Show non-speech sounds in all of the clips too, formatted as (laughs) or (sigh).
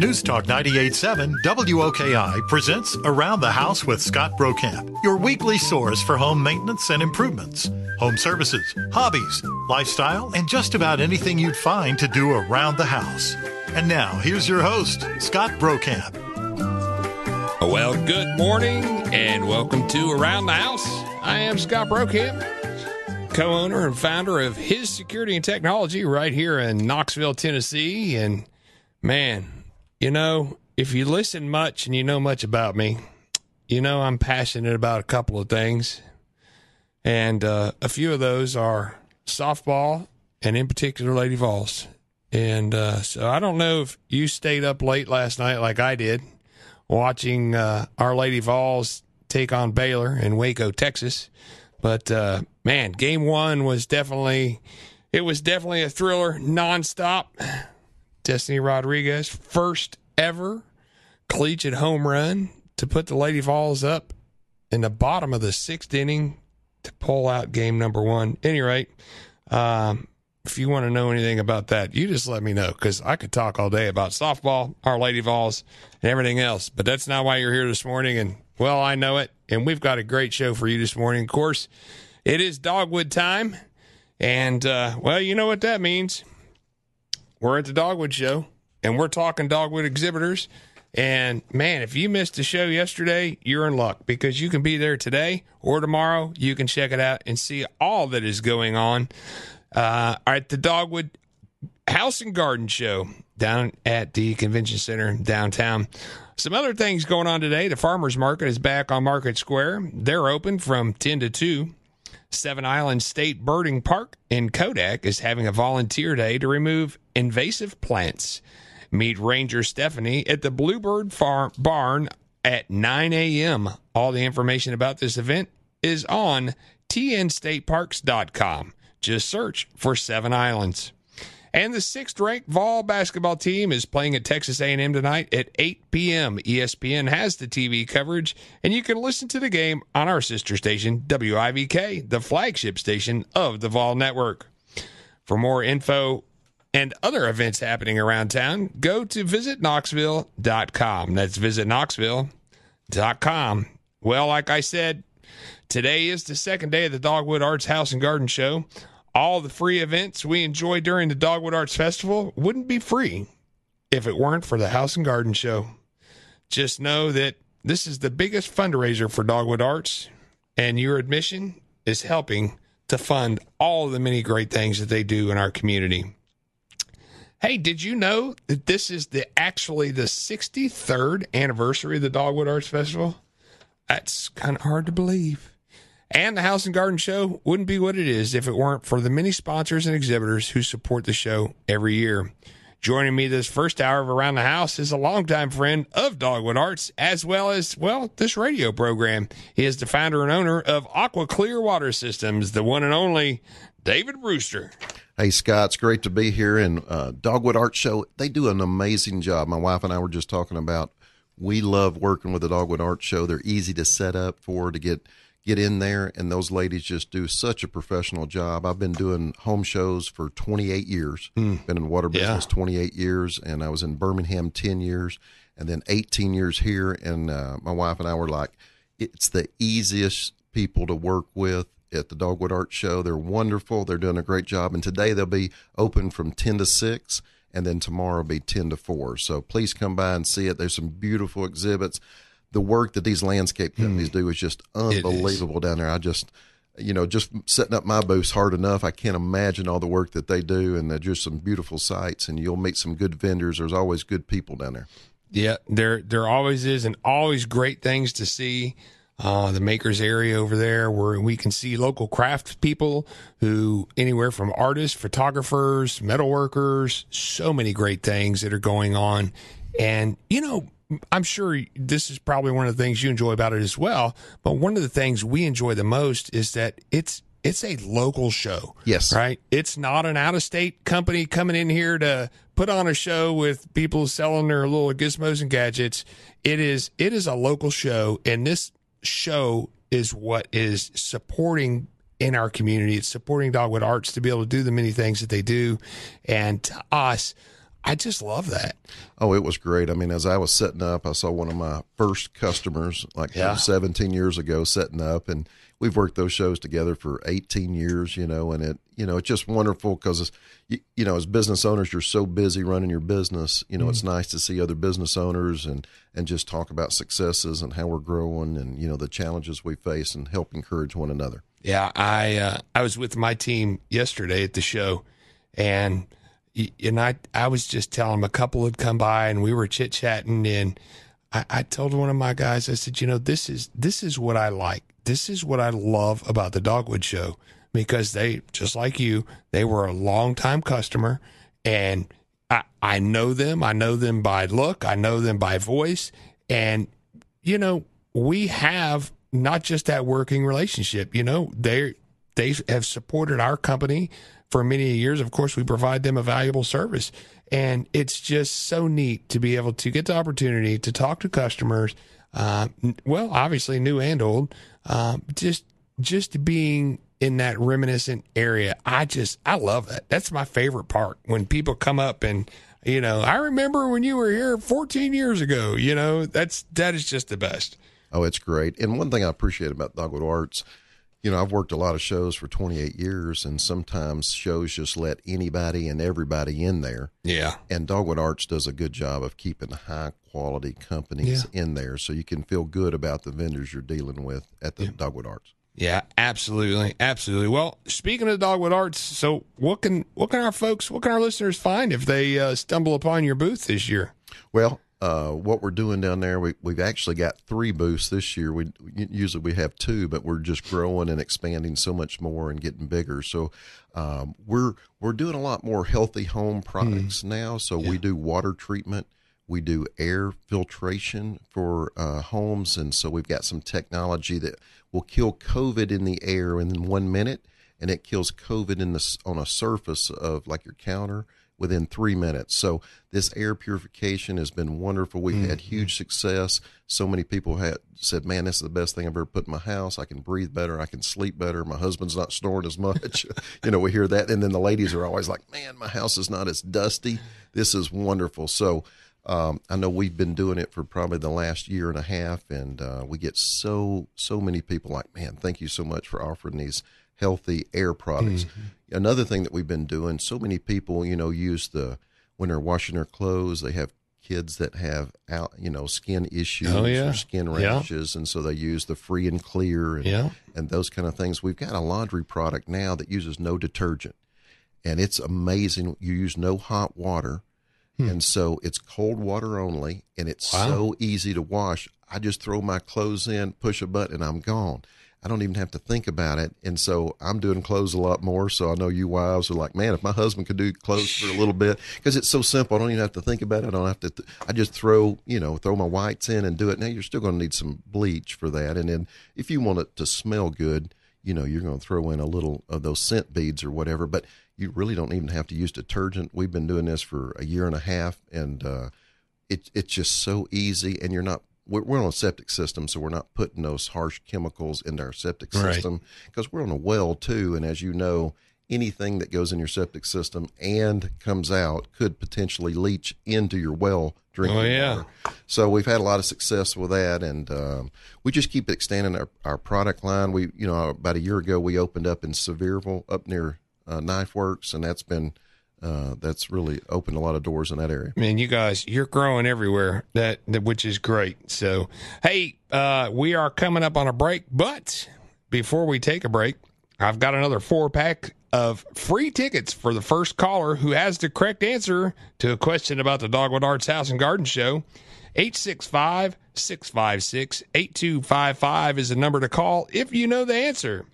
News Talk 98.7 WOKI presents Around the House with Scott Brokamp, your weekly source for home maintenance and improvements, home services, hobbies, lifestyle, and just about anything you'd find to do around the house. And now, here's your host, Scott Brokamp. Well, good morning and welcome to Around the House. I am Scott Brokamp, co owner and founder of His Security and Technology right here in Knoxville, Tennessee. And man, you know, if you listen much and you know much about me, you know I'm passionate about a couple of things. And uh, a few of those are softball and, in particular, Lady Vols. And uh, so I don't know if you stayed up late last night like I did watching uh, Our Lady Vols take on Baylor in Waco, Texas. But uh, man, game one was definitely it was definitely a thriller nonstop. Destiny Rodriguez, first ever collegiate home run to put the Lady Vols up in the bottom of the sixth inning to pull out game number one. Any rate, um, if you want to know anything about that, you just let me know because I could talk all day about softball, Our Lady Vols, and everything else. But that's not why you're here this morning. And well, I know it. And we've got a great show for you this morning. Of course, it is dogwood time. And, uh, well, you know what that means. We're at the Dogwood Show and we're talking Dogwood exhibitors. And man, if you missed the show yesterday, you're in luck because you can be there today or tomorrow. You can check it out and see all that is going on uh, at the Dogwood House and Garden Show down at the Convention Center downtown. Some other things going on today. The farmers market is back on Market Square. They're open from 10 to 2. Seven Island State Birding Park in Kodak is having a volunteer day to remove invasive plants. Meet Ranger Stephanie at the Bluebird Farm Barn at 9 a.m. All the information about this event is on tnstateparks.com. Just search for Seven Islands. And the sixth-ranked Vol basketball team is playing at Texas A&M tonight at 8 p.m. ESPN has the TV coverage, and you can listen to the game on our sister station, WIVK, the flagship station of the Vol Network. For more info and other events happening around town, go to visitknoxville.com. That's visitknoxville.com. Well, like I said, today is the second day of the Dogwood Arts House and Garden Show all the free events we enjoy during the Dogwood Arts Festival wouldn't be free if it weren't for the House and Garden Show. Just know that this is the biggest fundraiser for Dogwood Arts, and your admission is helping to fund all the many great things that they do in our community. Hey, did you know that this is the actually the 63rd anniversary of the Dogwood Arts Festival? That's kind of hard to believe. And the House and Garden Show wouldn't be what it is if it weren't for the many sponsors and exhibitors who support the show every year. Joining me this first hour of Around the House is a longtime friend of Dogwood Arts, as well as, well, this radio program. He is the founder and owner of Aqua Clear Water Systems, the one and only David Brewster. Hey, Scott, it's great to be here. And uh, Dogwood Arts Show, they do an amazing job. My wife and I were just talking about we love working with the Dogwood Arts Show. They're easy to set up for, to get get in there, and those ladies just do such a professional job. I've been doing home shows for 28 years. Mm. Been in the water business yeah. 28 years, and I was in Birmingham 10 years, and then 18 years here. And uh, my wife and I were like, it's the easiest people to work with at the Dogwood Art Show. They're wonderful. They're doing a great job. And today they'll be open from 10 to 6, and then tomorrow will be 10 to 4. So please come by and see it. There's some beautiful exhibits the work that these landscape companies mm. do is just unbelievable down there. I just, you know, just setting up my booths hard enough. I can't imagine all the work that they do, and they're just some beautiful sites. And you'll meet some good vendors. There's always good people down there. Yeah, there there always is, and always great things to see. Uh, the makers area over there where we can see local craft people who anywhere from artists, photographers, metalworkers, so many great things that are going on. And, you know, I'm sure this is probably one of the things you enjoy about it as well. But one of the things we enjoy the most is that it's it's a local show. Yes. Right? It's not an out of state company coming in here to put on a show with people selling their little gizmos and gadgets. It is it is a local show and this show is what is supporting in our community. It's supporting Dogwood Arts to be able to do the many things that they do. And to us, I just love that. Oh, it was great. I mean, as I was setting up, I saw one of my first customers like Yeah. 17 years ago setting up, and we've worked those shows together for 18 years, you know, and it, you know, it's just wonderful because, you, you know, as business owners, you're so busy running your business. You know, it's nice to see other business owners and, and just talk about successes and how we're growing and, you know, the challenges we face and help encourage one another. Yeah, I uh, I was with my team yesterday at the show, and and I I was just telling them a couple had come by and we were chit chatting, and I, I told one of my guys I said, you know, this is this is what I like. This is what I love about the Dogwood Show because they just like you, they were a longtime customer, and I I know them. I know them by look. I know them by voice, and you know, we have not just that working relationship. You know, they they have supported our company for many years. Of course, we provide them a valuable service, and it's just so neat to be able to get the opportunity to talk to customers. Uh, well, obviously, new and old. Um, just just being in that reminiscent area, I just I love that. That's my favorite part when people come up and you know I remember when you were here 14 years ago. You know that's that is just the best. Oh, it's great. And one thing I appreciate about Dogwood Arts, you know, I've worked a lot of shows for 28 years, and sometimes shows just let anybody and everybody in there. Yeah. And Dogwood Arts does a good job of keeping high quality companies in there so you can feel good about the vendors you're dealing with at the Dogwood Arts. Yeah, absolutely, absolutely. Well, speaking of Dogwood Arts, so what can what can our folks, what can our listeners find if they uh, stumble upon your booth this year? Well, uh, what we're doing down there, we, we've actually got three booths this year. We usually we have two, but we're just growing and expanding so much more and getting bigger. So um, we're we're doing a lot more healthy home products now. So we do water treatment, we do air filtration for uh, homes, and so we've got some technology that will kill COVID in the air in one minute, and it kills COVID in the on a surface of like your counter within three minutes. So this air purification has been wonderful. We've had huge success. So many people had said, "Man, this is the best thing I've ever put in my house. I can breathe better. I can sleep better. My husband's not snoring as much." (laughs) (laughs) you know, we hear that, and then the ladies are always like, "Man, my house is not as dusty. This is wonderful." So. Um, I know we've been doing it for probably the last year and a half, and uh, we get so so many people like, man, thank you so much for offering these healthy air products. Another thing that we've been doing, so many people, you know, use the when they're washing their clothes, they have kids that have out, you know, skin issues Oh, yeah. or skin Yeah. rashes, and so they use the free and clear and, Yeah. and those kind of things. We've got a laundry product now that uses no detergent, and it's amazing. You use no hot water. Hmm. And so it's cold water only, and it's Wow. so easy to wash. I just throw my clothes in, push a button, and I'm gone. I don't even have to think about it. And so I'm doing clothes a lot more. So I know you wives are like, man, if my husband could do clothes for a little bit, because it's so simple. I don't even have to think about it. I don't have to, th- I just throw, you know, throw my whites in and do it. Now you're still going to need some bleach for that. And then if you want it to smell good, you know, you're going to throw in a little of those scent beads or whatever. But you really don't even have to use detergent. We've been doing this for a year and a half, and uh, it, it's just so easy. And you're not, we're, we're on a septic system, so we're not putting those harsh chemicals into our septic Right. system because we're on a well too. And as you know, anything that goes in your septic system and comes out could potentially leach into your well drinking Oh, yeah. water. So we've had a lot of success with that, and um, we just keep extending our, our product line. We, you know, about a year ago, we opened up in Sevierville, up near uh, Knife Works, and that's been uh, that's really opened a lot of doors in that area. Man, you guys, you're growing everywhere. That, that which is great. So, hey, uh, we are coming up on a break, but before we take a break, I've got another four pack of free tickets for the first caller who has the correct answer to a question about the Dogwood Arts House and Garden Show. 865 656 8255 is the number to call if you know the answer.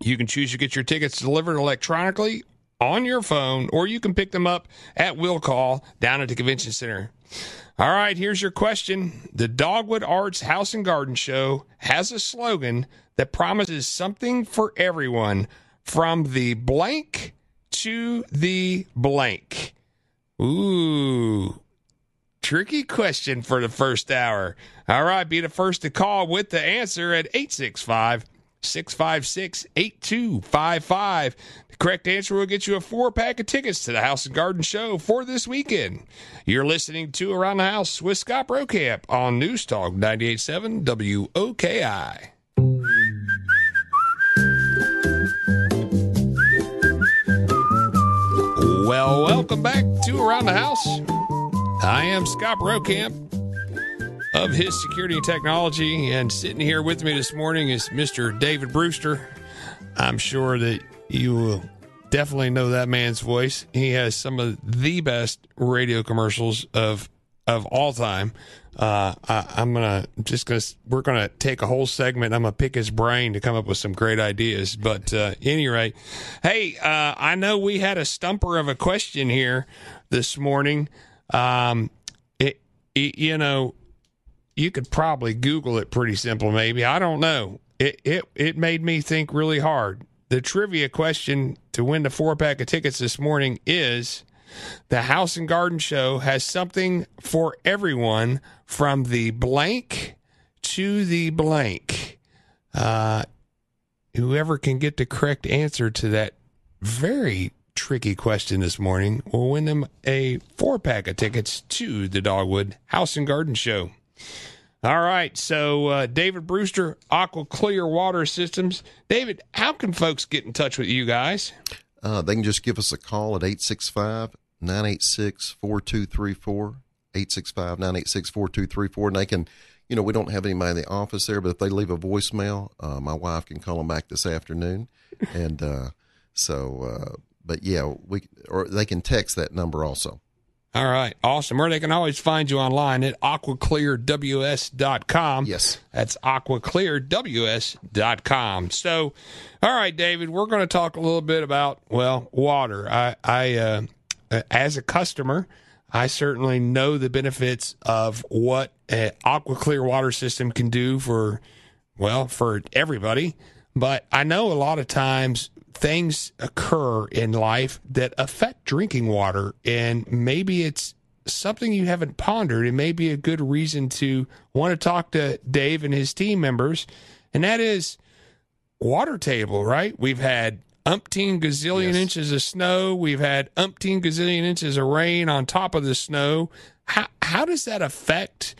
You can choose to get your tickets delivered electronically on your phone, or you can pick them up at will call down at the convention center. All right, here's your question. The Dogwood Arts House and Garden Show has a slogan that promises something for everyone from the blank to the blank. Ooh, tricky question for the first hour. All right, be the first to call with the answer at 865 656 8255. The correct answer will get you a four pack of tickets to the House and Garden Show for this weekend. You're listening to Around the House with Scott Brokamp on News Talk 987 WOKI. Well, welcome back to Around the House. I am Scott Brokamp of his security and technology, and sitting here with me this morning is Mr. David Brewster. I'm sure that you will definitely know that man's voice. He has some of the best radio commercials of of all time. Uh, I, I'm gonna just gonna we're gonna take a whole segment. I'm gonna pick his brain to come up with some great ideas. But uh, any rate, hey, uh, I know we had a stumper of a question here this morning. Um, it, it, you know, you could probably Google it pretty simple. Maybe I don't know. It it it made me think really hard. The trivia question to win the four pack of tickets this morning is the House and Garden Show has something for everyone from the blank to the blank. Uh, whoever can get the correct answer to that very tricky question this morning will win them a four pack of tickets to the Dogwood House and Garden Show. All right, so uh, David Brewster, Aqua Clear Water Systems. David, how can folks get in touch with you guys? Uh, they can just give us a call at 865 986 4234. 865 986 4234. And they can, you know, we don't have anybody in the office there, but if they leave a voicemail, uh, my wife can call them back this afternoon. and uh, so, uh, but yeah, we or they can text that number also. All right, awesome. Or they can always find you online at aquaclearws.com. Yes. That's aquaclearws.com. So, all right, David, we're going to talk a little bit about, well, water. I, I uh, as a customer, I certainly know the benefits of what an aqua clear water system can do for, well, for everybody. But I know a lot of times things occur in life that affect drinking water, and maybe it's something you haven't pondered. It may be a good reason to want to talk to Dave and his team members, and that is water table, right? We've had umpteen gazillion yes. inches of snow. We've had umpteen gazillion inches of rain on top of the snow. How how does that affect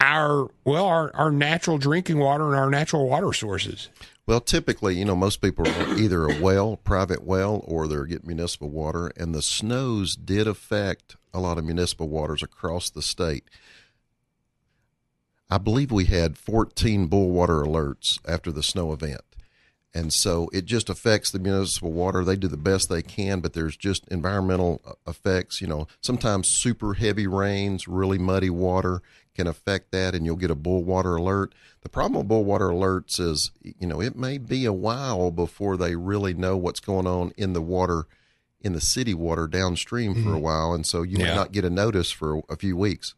our well our, our natural drinking water and our natural water sources? Well, typically, you know, most people are (coughs) either a well, private well, or they're getting municipal water, and the snows did affect a lot of municipal waters across the state. I believe we had 14 boil water alerts after the snow event. And so it just affects the municipal water. They do the best they can, but there's just environmental uh, effects. You know, sometimes super heavy rains, really muddy water can affect that, and you'll get a boil water alert. The problem with boil water alerts is, you know, it may be a while before they really know what's going on in the water, in the city water downstream mm-hmm. for a mm-hmm. while, and so you yeah. may not get a notice for a few weeks.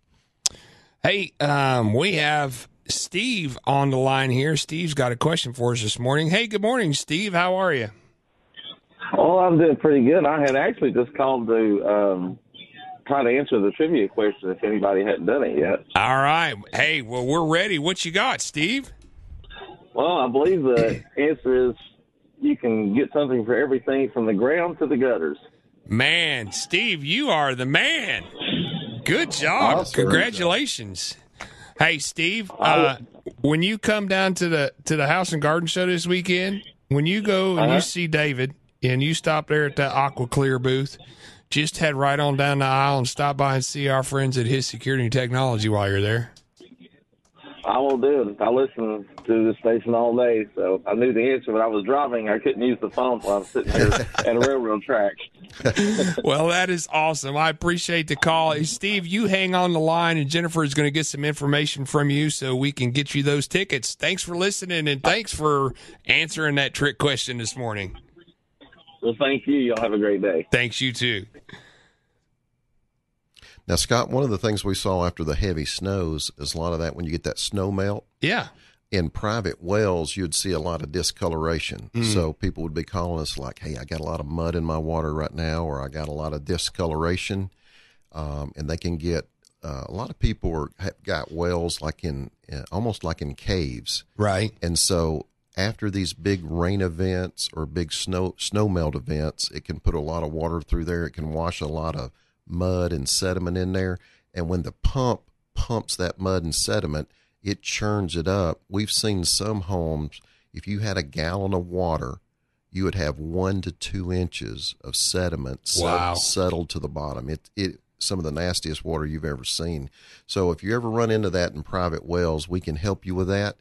Hey, um, we have Steve on the line here. Steve's got a question for us this morning. Hey, good morning, Steve. How are you? Oh, I'm doing pretty good. I had actually just called to um, try to answer the trivia question if anybody hadn't done it yet. All right. Hey, well, we're ready. What you got, Steve? Well, I believe the answer is you can get something for everything from the ground to the gutters. Man, Steve, you are the man. Good job. Awesome. Congratulations. Hey, Steve, uh, when you come down to the to the House and Garden Show this weekend, when you go and uh-huh. you see David and you stop there at the Aqua Clear booth, just head right on down the aisle and stop by and see our friends at His Security Technology while you're there. I will do it. I listen to the station all day, so I knew the answer. But I was driving; I couldn't use the phone while I was sitting here (laughs) at a railroad track. (laughs) well, that is awesome. I appreciate the call, Steve. You hang on the line, and Jennifer is going to get some information from you so we can get you those tickets. Thanks for listening, and thanks for answering that trick question this morning. Well, thank you. Y'all have a great day. Thanks, you too. Now, Scott, one of the things we saw after the heavy snows is a lot of that when you get that snow melt. Yeah. In private wells, you'd see a lot of discoloration. Mm. So people would be calling us like, "Hey, I got a lot of mud in my water right now," or "I got a lot of discoloration," um, and they can get. Uh, a lot of people are, have got wells like in uh, almost like in caves, right? And so after these big rain events or big snow snow melt events, it can put a lot of water through there. It can wash a lot of mud and sediment in there. And when the pump pumps that mud and sediment, it churns it up. We've seen some homes, if you had a gallon of water, you would have one to two inches of sediment Wow. settled to the bottom. It, it, some of the nastiest water you've ever seen. So if you ever run into that in private wells, we can help you with that.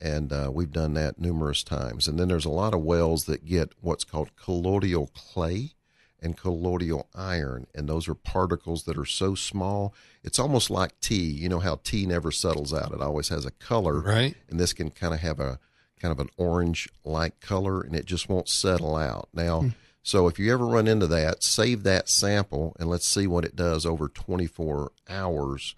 And uh, we've done that numerous times. And then there's a lot of wells that get what's called colloidal clay and colloidal iron. And those are particles that are so small, it's almost like tea. You know how tea never settles out, it always has a color. Right. And this can kind of have a kind of an orange like color and it just won't settle out. Now, so if you ever run into that, save that sample and let's see what it does over 24 hours.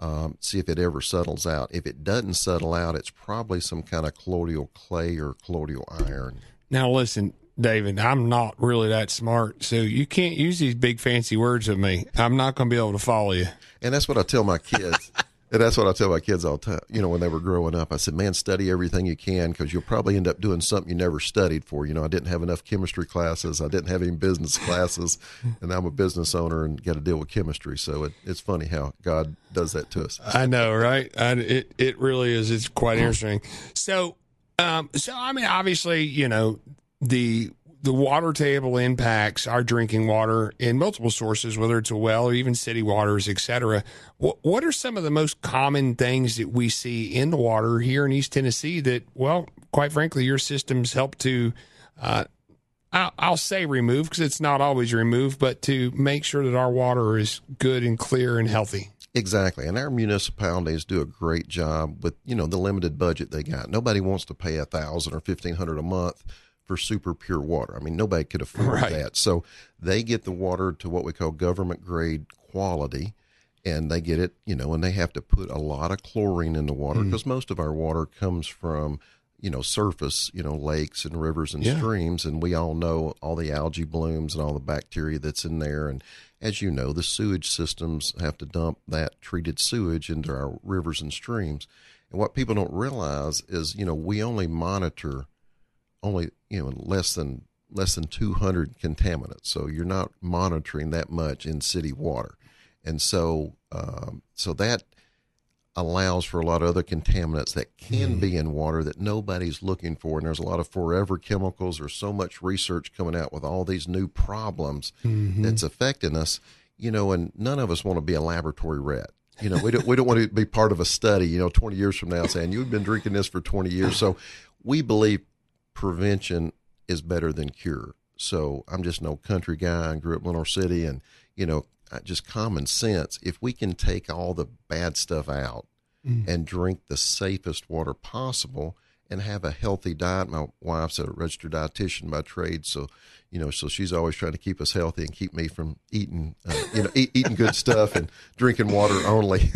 Um, see if it ever settles out. If it doesn't settle out, it's probably some kind of colloidal clay or colloidal iron. Now listen, David, I'm not really that smart, so you can't use these big fancy words with me. I'm not going to be able to follow you. And that's what I tell my kids. (laughs) and that's what I tell my kids all the time. You know, when they were growing up, I said, man, study everything you can because you'll probably end up doing something you never studied for. You know, I didn't have enough chemistry classes. I didn't have any business classes. (laughs) And I'm a business owner and got to deal with chemistry. So it, it's funny how God does that to us. I know, right? I, it it really is. It's quite interesting. So, um, so I mean, obviously, you know, the the water table impacts our drinking water in multiple sources, whether it's a well or even city waters, et cetera. What, what are some of the most common things that we see in the water here in East Tennessee that, well, quite frankly, your systems help to, uh, I'll, I'll say remove because it's not always remove, but to make sure that our water is good and clear and healthy. Exactly. And our municipalities do a great job with, you know, the limited budget they got. Nobody wants to pay a thousand or fifteen hundred a month for super pure water. I mean, nobody could afford Right. that. So they get the water to what we call government grade quality and they get it, you know, and they have to put a lot of chlorine in the water mm. because most of our water comes from, you know, surface, you know, lakes and rivers and Yeah. streams. And we all know all the algae blooms and all the bacteria that's in there. And as you know, the sewage systems have to dump that treated sewage into our rivers and streams. And what people don't realize is, you know, we only monitor only you know less than less than 200 contaminants. So you're not monitoring that much in city water. And so um, so that allows for a lot of other contaminants that can be in water that nobody's looking for. And there's a lot of forever chemicals. There's so much research coming out with all these new problems that's affecting us you know and none of us want to be a laboratory rat. You know we don't we don't want to be part of a study you know 20 years from now saying you've been drinking this for 20 years. So we believe prevention is better than cure. So I'm just no country guy. I grew up in Lenoir City, and you know, just common sense. If we can take all the bad stuff out and drink the safest water possible, and have a healthy diet. My wife's a registered dietitian by trade, so you know, so she's always trying to keep us healthy and keep me from eating, uh, you know, eat, eating good stuff and drinking water only.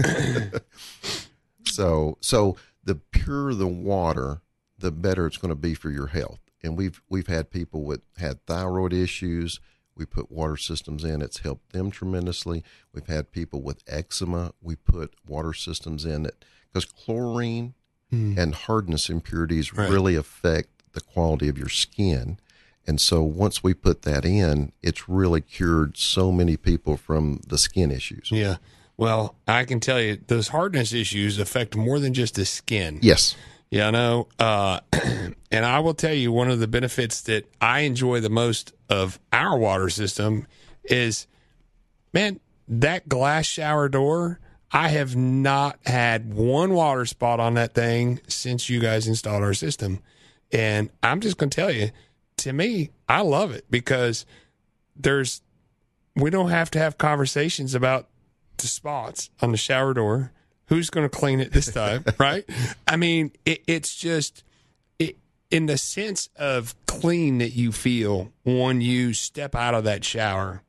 (laughs) so, so the purer the water, the better it's going to be for your health. And we've we've had people with had thyroid issues. We put water systems in; it's helped them tremendously. We've had people with eczema. We put water systems in it because chlorine hmm. and hardness impurities Right. really affect the quality of your skin. And so once we put that in, it's really cured so many people from the skin issues. Yeah. Well, I can tell you those hardness issues affect more than just the skin. Yes. Yeah, I know. Uh, (clears throat) and I will tell you one of the benefits that I enjoy the most of our water system is, man, that glass shower door. I have not had one water spot on that thing since you guys installed our system. And I'm just going to tell you, to me, I love it because there's, we don't have to have conversations about the spots on the shower door. Who's going to clean it this time, (laughs) right? I mean, it, it's just it, in the sense of clean that you feel when you step out of that shower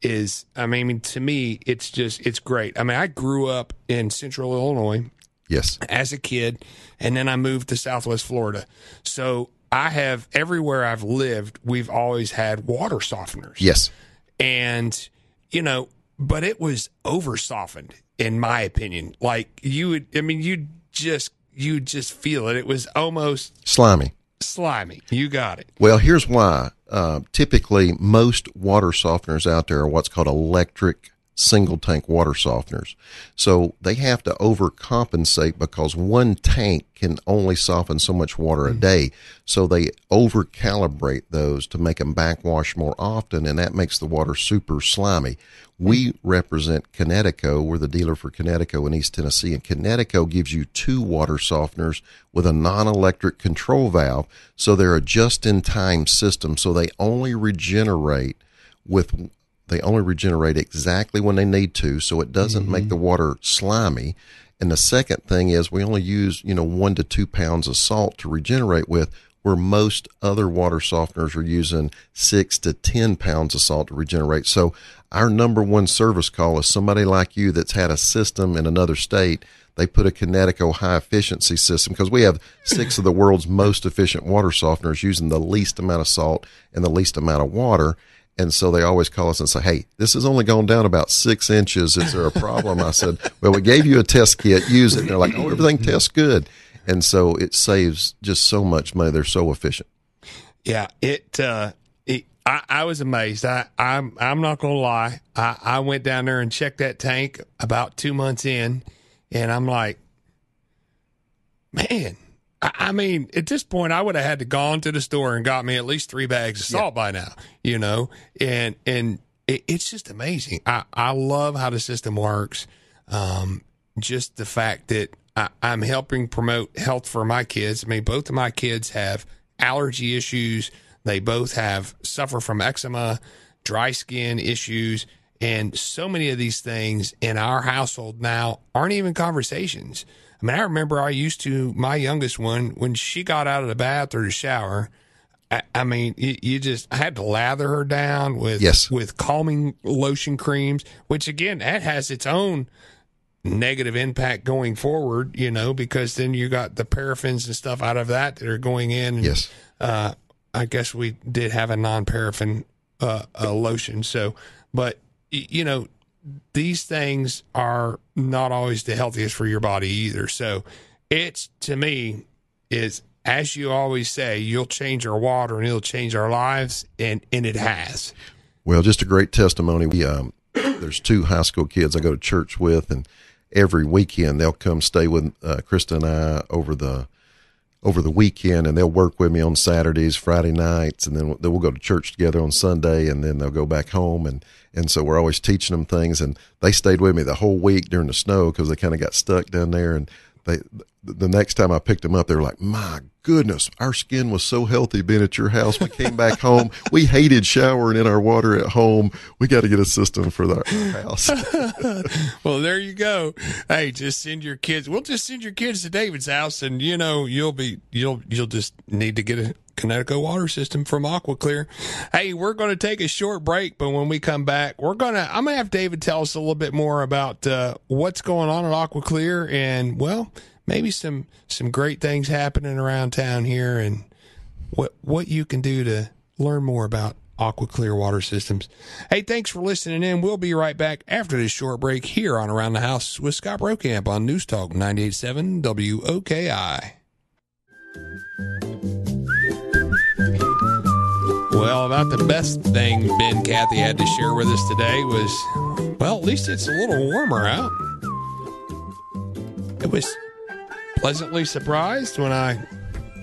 is I mean to me it's just it's great. I mean I grew up in central Illinois Yes. as a kid and then I moved to Southwest Florida. So I have everywhere I've lived we've always had water softeners Yes. and you know but it was over softened in my opinion like you would i mean you just you just feel it it was almost Slimy. slimy. You got it. Well, here's why. Uh, typically, most water softeners out there are what's called electric single tank water softeners. So they have to overcompensate because one tank can only soften so much water a hmm. day. So they overcalibrate those to make them backwash more often, and that makes the water super slimy. We hmm. represent Kinetico. We're the dealer for Kinetico in East Tennessee, and Kinetico gives you two water softeners with a non-electric control valve. So they're a just-in-time system. So they only regenerate with they only regenerate exactly when they need to, so it doesn't mm-hmm. make the water slimy. And the second thing is we only use, you know, one to two pounds of salt to regenerate with, where most other water softeners are using six to 10 pounds of salt to regenerate. So our number one service call is somebody like you that's had a system in another state. They put a Kinetico high efficiency system because we have six of the world's most efficient water softeners using the least amount of salt and the least amount of water. And so they always call us and say, Hey, this has only gone down about six inches. Is there a problem? I said, Well, we gave you a test kit. Use it. And they're like, Oh, everything tests good. And so it saves just so much money. They're so efficient. Yeah. It, uh, it I, I was amazed. I, I'm, I'm not going to lie. I, I went down there and checked that tank about two months in and I'm like, man, I mean, at this point, I would have had to gone to the store and got me at least three bags of salt yeah. by now, you know, and and it, it's just amazing. I I love how the system works. Um, just the fact that I, I'm helping promote health for my kids. I mean, both of my kids have allergy issues. They both have suffer from eczema, dry skin issues, and so many of these things in our household now aren't even conversations. I mean, I remember I used to, my youngest one, when she got out of the bath or the shower, I, I mean, you, you, just, I had to lather her down with, yes. with calming lotion creams, which again, that has its own negative impact going forward, you know, because then you got the paraffins and stuff out of that that are going in. And, yes. Uh, I guess we did have a non paraffin, uh, uh, lotion. So, but, you know, these things are not always the healthiest for your body either. So it's to me is as you always say, you'll change our water and it'll change our lives, and and it has. Well, just a great testimony. We um, (coughs) there's two high school kids I go to church with, and every weekend they'll come stay with uh, Krista and I over the over the weekend, and they'll work with me on Saturdays, Friday nights, and then we'll go to church together on Sunday, and then they'll go back home and and so we're always teaching them things. And they stayed with me the whole week during the snow because they kind of got stuck down there. And they, the next time I picked them up, they were like, my goodness, our skin was so healthy being at your house. We came back home. (laughs) We hated showering in our water at home. We got to get a system for our house. (laughs) well, there you go. Hey, just send your kids. We'll just send your kids to David's house and you know, you'll be, you'll, you'll just need to get a, Kinetico water system from AquaClear. Hey, we're going to take a short break, but when we come back, we're going to, I'm going to have David tell us a little bit more about uh, what's going on at AquaClear and, well, maybe some, some great things happening around town here and what, what you can do to learn more about Aqua Clear water systems. Hey, thanks for listening in. We'll be right back after this short break here on Around the House with Scott Brokamp on News Talk 987 WOKI. Well, about the best thing Ben Kathy had to share with us today was, well, at least it's a little warmer out. It was pleasantly surprised when I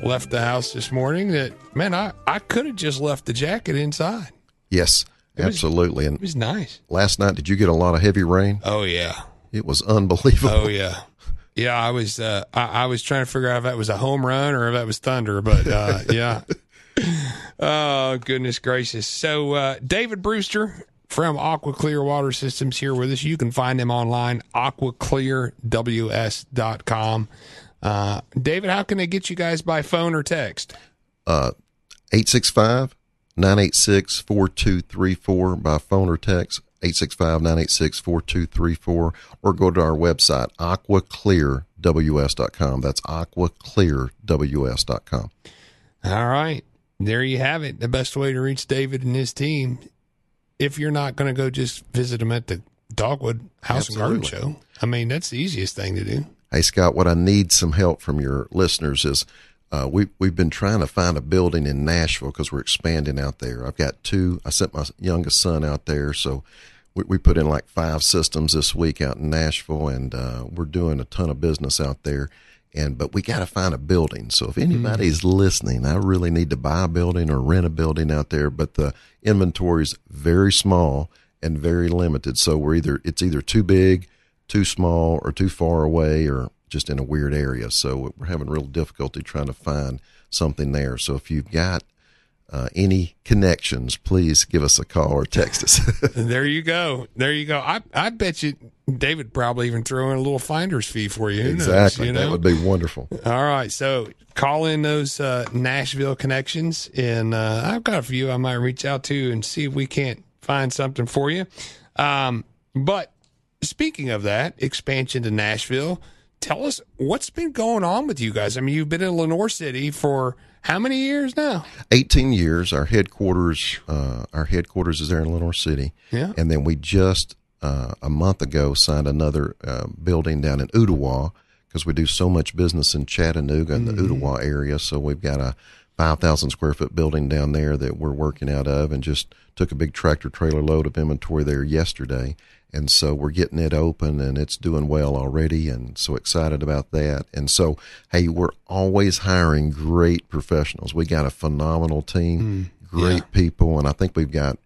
left the house this morning that, man, I, I could have just left the jacket inside. Yes, it absolutely. Was, and it was nice. Last night, did you get a lot of heavy rain? Oh, yeah. It was unbelievable. Oh, yeah. Yeah, I was uh, I, I, was trying to figure out if that was a home run or if that was thunder, but uh, (laughs) yeah, oh, goodness gracious. So, uh, David Brewster from Aqua Clear Water Systems here with us. You can find him online, aquaclearws.com. Uh, David, how can they get you guys by phone or text? Uh, 865 986 4234 by phone or text. 865 986 4234 or go to our website, aquaclearws.com. That's aquaclearws.com. All right there you have it. The best way to reach David and his team, if you're not going to go just visit them at the Dogwood House Absolutely. and Garden Show. I mean, that's the easiest thing to do. Hey, Scott, what I need some help from your listeners is uh, we we've been trying to find a building in Nashville because we're expanding out there. I've got two. I sent my youngest son out there, so we, we put in like five systems this week out in Nashville, and uh, we're doing a ton of business out there. And but we got to find a building. So if anybody's mm-hmm. listening, I really need to buy a building or rent a building out there. But the inventory is very small and very limited. So we're either it's either too big, too small, or too far away, or just in a weird area. So we're having real difficulty trying to find something there. So if you've got uh, any connections, please give us a call or text us. (laughs) (laughs) there you go. There you go. I I bet you David probably even throw in a little finder's fee for you. Who exactly. Knows, you know? That would be wonderful. All right. So call in those uh, Nashville connections, and uh, I've got a few I might reach out to and see if we can't find something for you. Um, but speaking of that, expansion to Nashville, tell us what's been going on with you guys. I mean, you've been in Lenoir City for how many years now? 18 years. Our headquarters, uh, our headquarters is there in Lenoir City. Yeah. And then we just, uh, a month ago signed another uh, building down in Ooltewah because we do so much business in Chattanooga and mm-hmm. the Ooltewah area. So we've got a 5,000 square foot building down there that we're working out of and just took a big tractor trailer load of inventory there yesterday. And so we're getting it open and it's doing well already. And so excited about that. And so, hey, we're always hiring great professionals. We got a phenomenal team, mm, great yeah. people. And I think we've got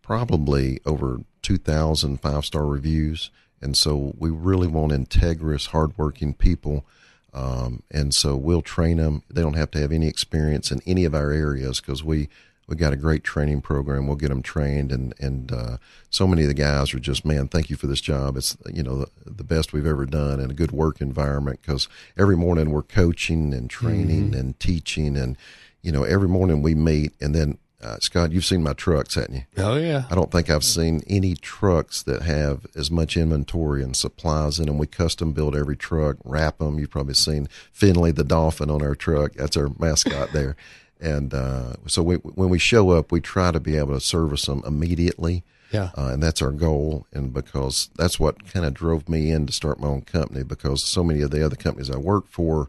probably over 2,000 five star reviews. And so we really want integrous, hardworking people. Um, and so we'll train them. They don't have to have any experience in any of our areas because we we got a great training program. We'll get them trained, and and uh, so many of the guys are just man, thank you for this job. It's you know the, the best we've ever done, and a good work environment because every morning we're coaching and training mm-hmm. and teaching, and you know every morning we meet, and then. Uh, Scott, you've seen my trucks, haven't you? Oh yeah. I don't think I've seen any trucks that have as much inventory and supplies in them. We custom build every truck, wrap them. You've probably seen Finley the dolphin on our truck. That's our mascot there. (laughs) And uh, so we, when we show up, we try to be able to service them immediately. Yeah. Uh, and that's our goal. And because that's what kind of drove me in to start my own company because so many of the other companies I worked for,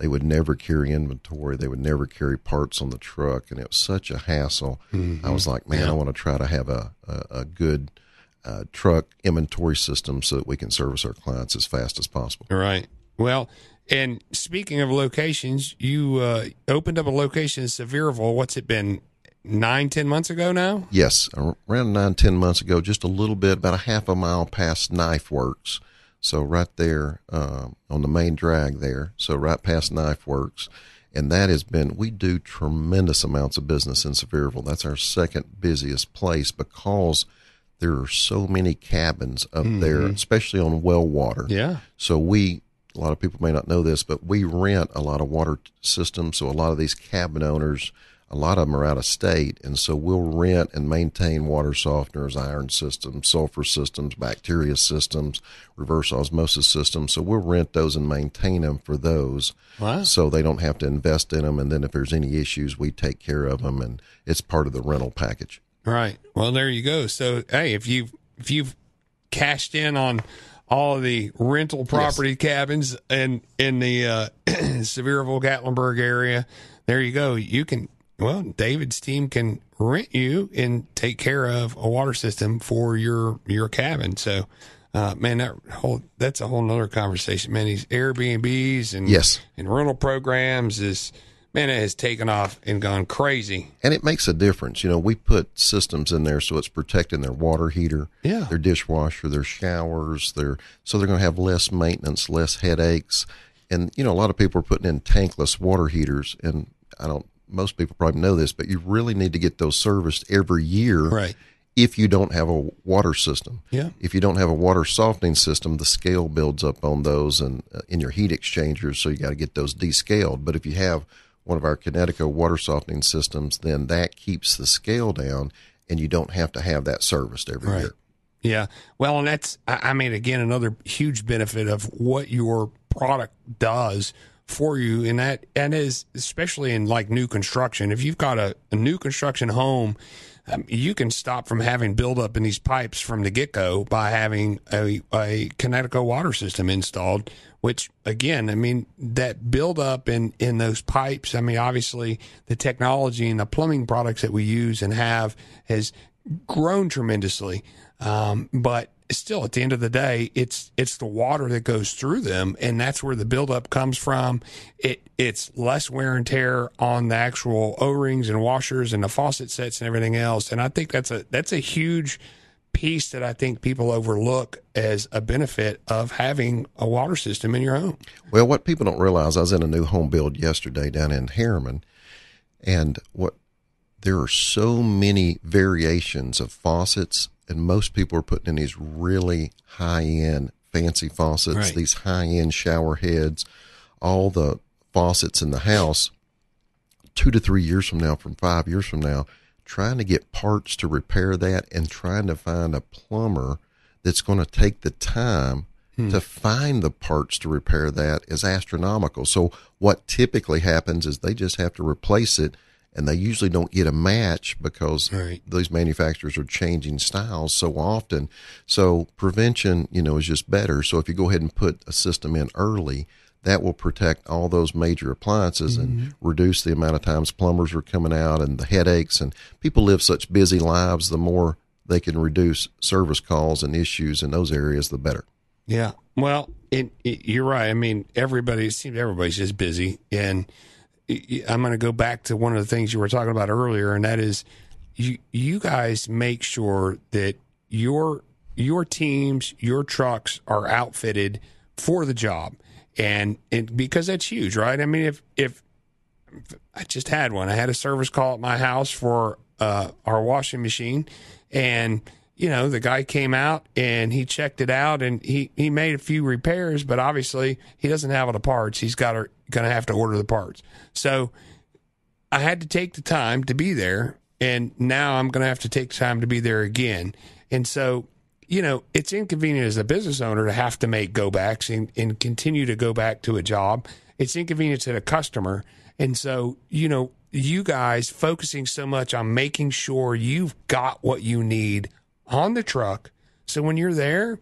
they would never carry inventory. They would never carry parts on the truck. And it was such a hassle. Mm-hmm. I was like, man, yeah. I want to try to have a, a, a good uh, truck inventory system so that we can service our clients as fast as possible. Right. Well, and speaking of locations, you uh, opened up a location in Sevierville. What's it been? Nine, ten months ago now? Yes, around nine, ten months ago, just a little bit, about a half a mile past Knife Works. So right there uh, on the main drag there. So right past Knife Works. And that has been, we do tremendous amounts of business in Sevierville. That's our second busiest place because there are so many cabins up mm-hmm. there, especially on well water. Yeah. So we a lot of people may not know this, but we rent a lot of water systems. So a lot of these cabin owners, a lot of them are out of state, and so we'll rent and maintain water softeners, iron systems, sulfur systems, bacteria systems, reverse osmosis systems. So we'll rent those and maintain them for those, wow. so they don't have to invest in them. And then if there's any issues, we take care of them, and it's part of the rental package. Right. Well, there you go. So hey, if you if you've cashed in on all of the rental property yes. cabins in in the uh, (clears throat) Sevierville Gatlinburg area. There you go. You can well, David's team can rent you and take care of a water system for your your cabin. So, uh, man, that whole that's a whole nother conversation. Man, these Airbnbs and yes, and rental programs is man, it has taken off and gone crazy. And it makes a difference. You know, we put systems in there so it's protecting their water heater, yeah. their dishwasher, their showers, their so they're going to have less maintenance, less headaches. And you know, a lot of people are putting in tankless water heaters, and I don't. Most people probably know this, but you really need to get those serviced every year, right? If you don't have a water system, yeah. If you don't have a water softening system, the scale builds up on those and uh, in your heat exchangers, so you got to get those descaled. But if you have one of our Kinetico water softening systems, then that keeps the scale down and you don't have to have that serviced every right. year. Yeah. Well, and that's, I mean, again, another huge benefit of what your product does for you. And that, and is especially in like new construction. If you've got a, a new construction home, um, you can stop from having buildup in these pipes from the get go by having a, a Kinetico water system installed which again, I mean, that buildup in, in those pipes, I mean, obviously the technology and the plumbing products that we use and have has grown tremendously. Um, but still at the end of the day, it's it's the water that goes through them, and that's where the buildup comes from. It it's less wear and tear on the actual O rings and washers and the faucet sets and everything else. And I think that's a that's a huge piece that I think people overlook as a benefit of having a water system in your home. Well, what people don't realize, I was in a new home build yesterday down in Harriman, and what there are so many variations of faucets, and most people are putting in these really high end fancy faucets, Right. these high end shower heads, all the faucets in the house. Two to three years from now, from five years from now, trying to get parts to repair that and trying to find a plumber that's going to take the time hmm. to find the parts to repair that is astronomical. So what typically happens is they just have to replace it and they usually don't get a match because Right. these manufacturers are changing styles so often. So prevention, you know, is just better. So if you go ahead and put a system in early, that will protect all those major appliances and mm-hmm. reduce the amount of times plumbers are coming out and the headaches and people live such busy lives the more they can reduce service calls and issues in those areas the better. Yeah. Well, it, it, you're right. I mean, everybody it seems everybody's just busy, and I'm going to go back to one of the things you were talking about earlier, and that is you you guys make sure that your your teams, your trucks are outfitted for the job, and and because that's huge, right? I mean, if if I just had one. I had a service call at my house for uh, our washing machine, and you know the guy came out and he checked it out and he he made a few repairs, but obviously he doesn't have all the parts. He's got going to have to order the parts. So I had to take the time to be there, and now I'm going to have to take time to be there again. And so, you know, it's inconvenient as a business owner to have to make go backs and, and continue to go back to a job. It's inconvenient to the customer. And so, you know, you guys focusing so much on making sure you've got what you need on the truck. So when you're there,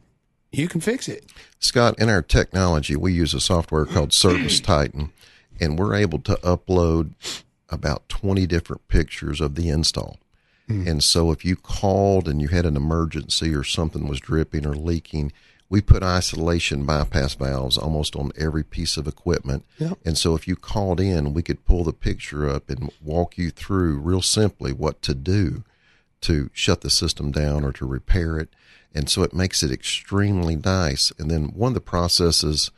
you can fix it. Scott, in our technology, we use a software (clears throat) called Service Titan, and we're able to upload about 20 different pictures of the install. Hmm. And so if you called and you had an emergency or something was dripping or leaking, we put isolation bypass valves almost on every piece of equipment. Yep. And so if you called in, we could pull the picture up and walk you through real simply what to do to shut the system down or to repair it. And so it makes it extremely nice. And then one of the processes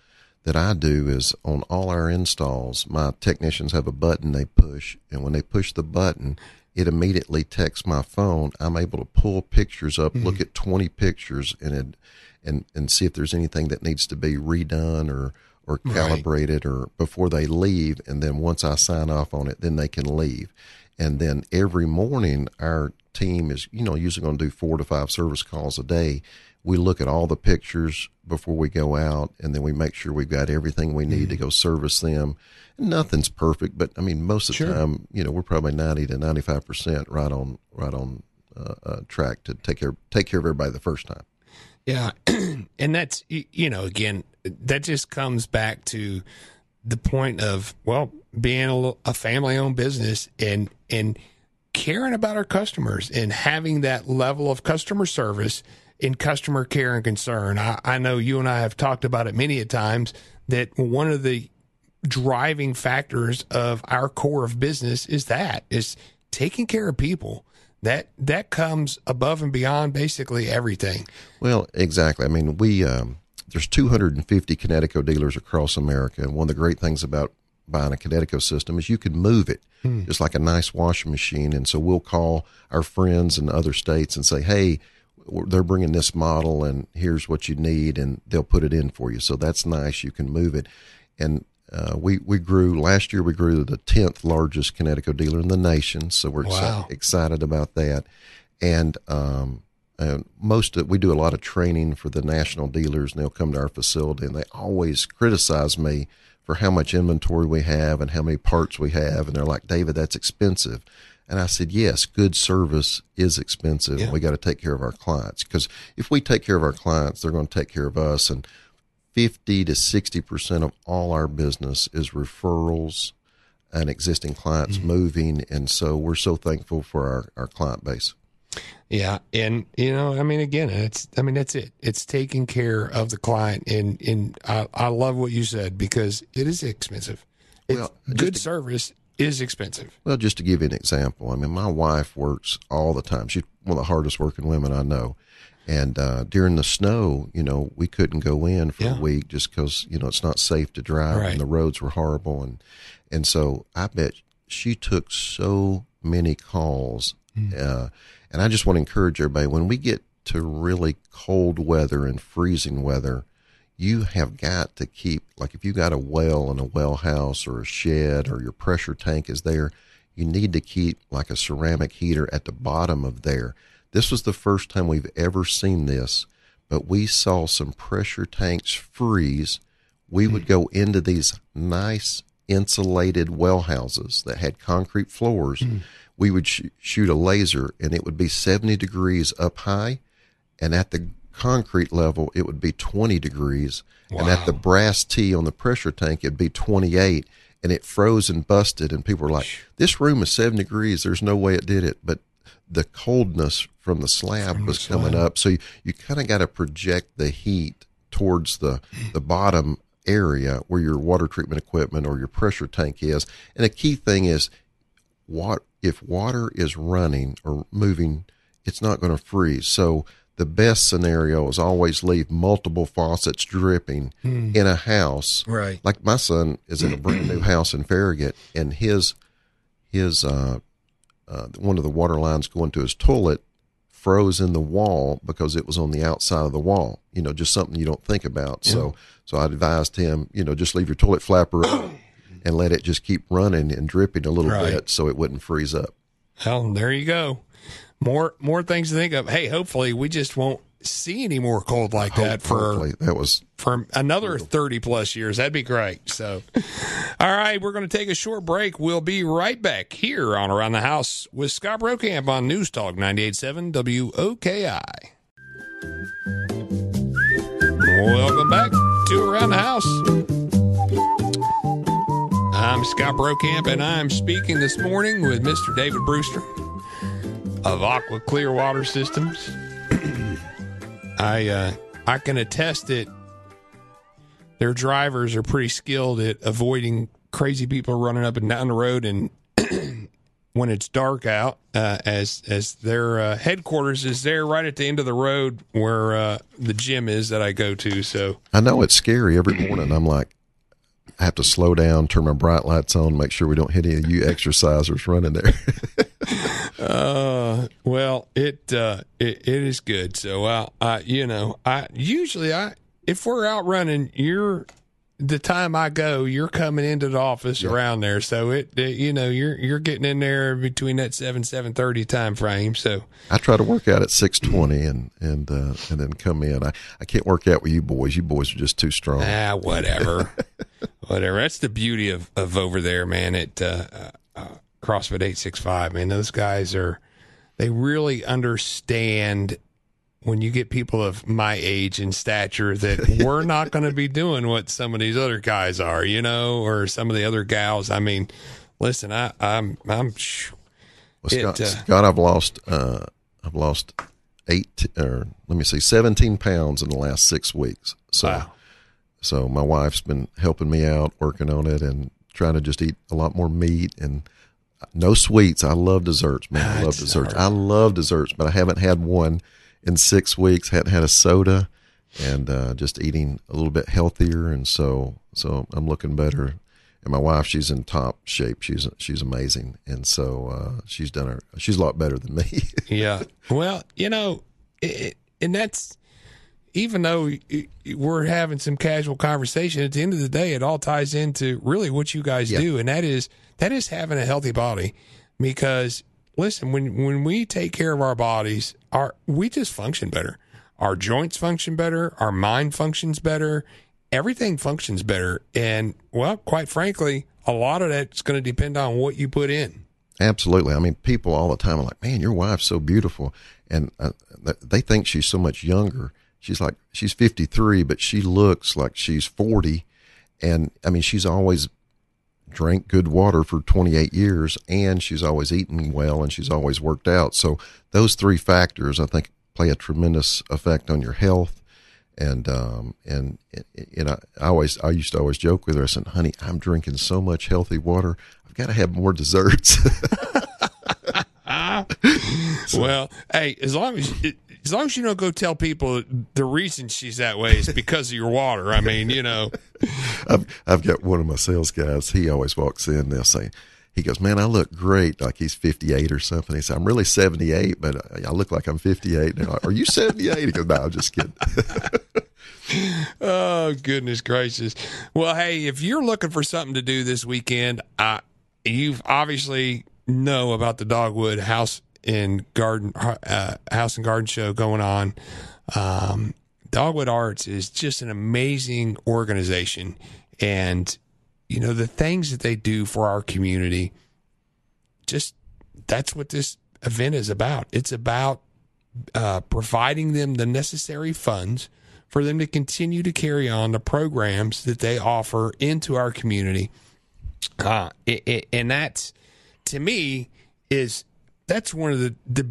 that I do is on all our installs, my technicians have a button they push. And when they push the button, it immediately texts my phone. I'm able to pull pictures up, look mm-hmm. at 20 pictures and it, and, and see if there's anything that needs to be redone or, or Right. calibrated or before they leave. And then once I sign off on it, then they can leave. And then every morning, our team is, you know, usually going to do four to five service calls a day. We look at all the pictures before we go out, and then we make sure we've got everything we need to go service them. Nothing's perfect, but I mean, most of the time, you know, we're probably ninety to ninety-five percent right on right on uh, uh, track to take care take care of everybody the first time. Yeah. (clears throat) and that's, you know, again, that just comes back to the point of, well, being a, a family owned business and, and caring about our customers and having that level of customer service and customer care and concern. I, I know you and I have talked about it many a times that one of the driving factors of our core of business is that is taking care of people. That that comes above and beyond basically everything. Well, exactly. I mean, we um, there's 250 Kinetico dealers across America, and one of the great things about buying a Kinetico system is you can move it, just like a nice washing machine. And so we'll call our friends in other states and say, "Hey, they're bringing this model, and here's what you need," and they'll put it in for you. So that's nice. You can move it, and uh, we we grew last year. We grew to the tenth largest Kinetico dealer in the nation. So we're exci- Wow. excited about that, and um, and most of we do a lot of training for the national dealers, and they'll come to our facility, and they always criticize me for how much inventory we have and how many parts we have, and they're like, David, that's expensive. And I said, yes, good service is expensive. Yeah. We got to take care of our clients because if we take care of our clients, they're going to take care of us. And 50 to 60% of all our business is referrals and existing clients Mm-hmm. moving. And so we're so thankful for our, our client base. Yeah, and you know, I mean, again, it's I mean, that's it. It's taking care of the client, and and I, I love what you said because it is expensive. It's, Well, good service is expensive. Well, just to give you an example, I mean, my wife works all the time. She's one of the hardest working women I know. And uh, during the snow, you know, we couldn't go in for Yeah. a week just because you know it's not safe to drive Right. and the roads were horrible. And and so I bet she took so many calls. Uh, and I just want to encourage everybody when we get to really cold weather and freezing weather, you have got to keep like if you got a well in a well house or a shed or your pressure tank is there, you need to keep like a ceramic heater at the bottom of there. This was the first time we've ever seen this, but we saw some pressure tanks freeze. We would go into these nice insulated well houses that had concrete floors. Hmm. We would sh- shoot a laser and it would be 70 degrees up high and at the concrete level it would be 20 degrees. And at the brass tee on the pressure tank it'd be 28 and it froze and busted and people were like this room is 7 degrees. There's no way it did it. But the coldness from the slab was coming up. So you, you kind of got to project the heat towards the the bottom area where your water treatment equipment or your pressure tank is. And a key thing is what if water is running or moving, it's not going to freeze. So the best scenario is always leave multiple faucets dripping in a house. Right. Like my son is in a brand new house in Farragut, and his his uh, uh, one of the water lines going to his toilet froze in the wall because it was on the outside of the wall. You know, just something you don't think about. So so I advised him, you know, just leave your toilet flapper up and let it just keep running and dripping a little Right. bit so it wouldn't freeze up. Well, there you go. More more things to think of. Hey, hopefully we just won't see any more cold like that for that was for another 30 plus years. That'd be great. So, (laughs) all right, we're going to take a short break. We'll be right back here on Around the House with Scott Brokamp on News Talk 98.7 WOKI. Welcome back to Around the House. I'm Scott Brokamp, and I'm speaking this morning with Mr. David Brewster of Aqua Clear Water Systems. (clears throat) I uh, I can attest that their drivers are pretty skilled at avoiding crazy people running up and down the road and (clears throat) when it's dark out uh, as as their uh, headquarters is there right at the end of the road where uh, the gym is that I go to so I know it's scary every morning. I'm like, I have to slow down, turn my bright lights on, make sure we don't hit any of you (laughs) exercisers running there. (laughs) Uh, well, it uh, it, it is good. So, uh, you know, I usually I if we're out running, you're the time I go, you're coming into the office around there. So it, it, you know, you're you're getting in there between that seven seven thirty time frame. So I try to work out at six twenty and and uh, and then come in. I, I can't work out with you boys. You boys are just too strong. ah, whatever, (laughs) whatever. That's the beauty of of over there, man. At uh, uh, CrossFit eight six five, man. Those guys are they really understand when you get people of my age and stature that (laughs) we're not going to be doing what some of these other guys are, you know, or some of the other gals. I mean, listen, I, I'm, I'm. Well, It, uh, Scott, I've lost uh, I've lost eight or let me see, seventeen pounds in the last six weeks. So Wow. so my wife's been helping me out, working on it, and trying to just eat a lot more meat and no sweets. I love desserts, man. I love desserts. I love desserts, but I haven't had one in six weeks. Hadn't had a soda, and uh, just eating a little bit healthier, and so so I'm looking better. And my wife, she's in top shape. She's she's amazing, and so uh, she's done her. She's a lot better than me. (laughs) yeah. Well, you know, it, and that's even though we're having some casual conversation. At the end of the day, it all ties into really what you guys Yeah. do, and that is that is having a healthy body. Because listen, when when we take care of our bodies, our we just function better. Our joints function better. Our mind functions better. Everything functions better. And well, quite frankly, a lot of that's going to depend on what you put in. Absolutely. I mean, people all the time are like, "Man, your wife's so beautiful," and uh, they think she's so much younger. she's like she's 53, but she looks like she's 40. And I mean, she's always drank good water for 28 years and she's always eaten well and she's always worked out. So those three factors, I think, play a tremendous effect on your health. And, um, and, you know, I always, I used to always joke with her. I said, honey, I'm drinking so much healthy water. I've got to have more desserts. (laughs) well, hey, as long as as long as you don't go tell people the reason she's that way is because of your water. I mean, you know. (laughs) I've I've got one of my sales guys. He always walks in. They'll say, he goes, "Man, I look great." Like he's 58 or something. He said, "I'm really 78, but I look like I'm 58." And like, "Are you 78?" He goes, "No, I'm just kidding." (laughs) (laughs) oh goodness gracious! Well, hey, if you're looking for something to do this weekend, uh, you've obviously know about the Dogwood House and Garden uh, House and Garden Show going on. Um, Dogwood Arts is just an amazing organization, and you know the things that they do for our community. Just that's what this event is about. It's about uh, providing them the necessary funds for them to continue to carry on the programs that they offer into our community. Uh, it, it, and that's to me is that's one of the the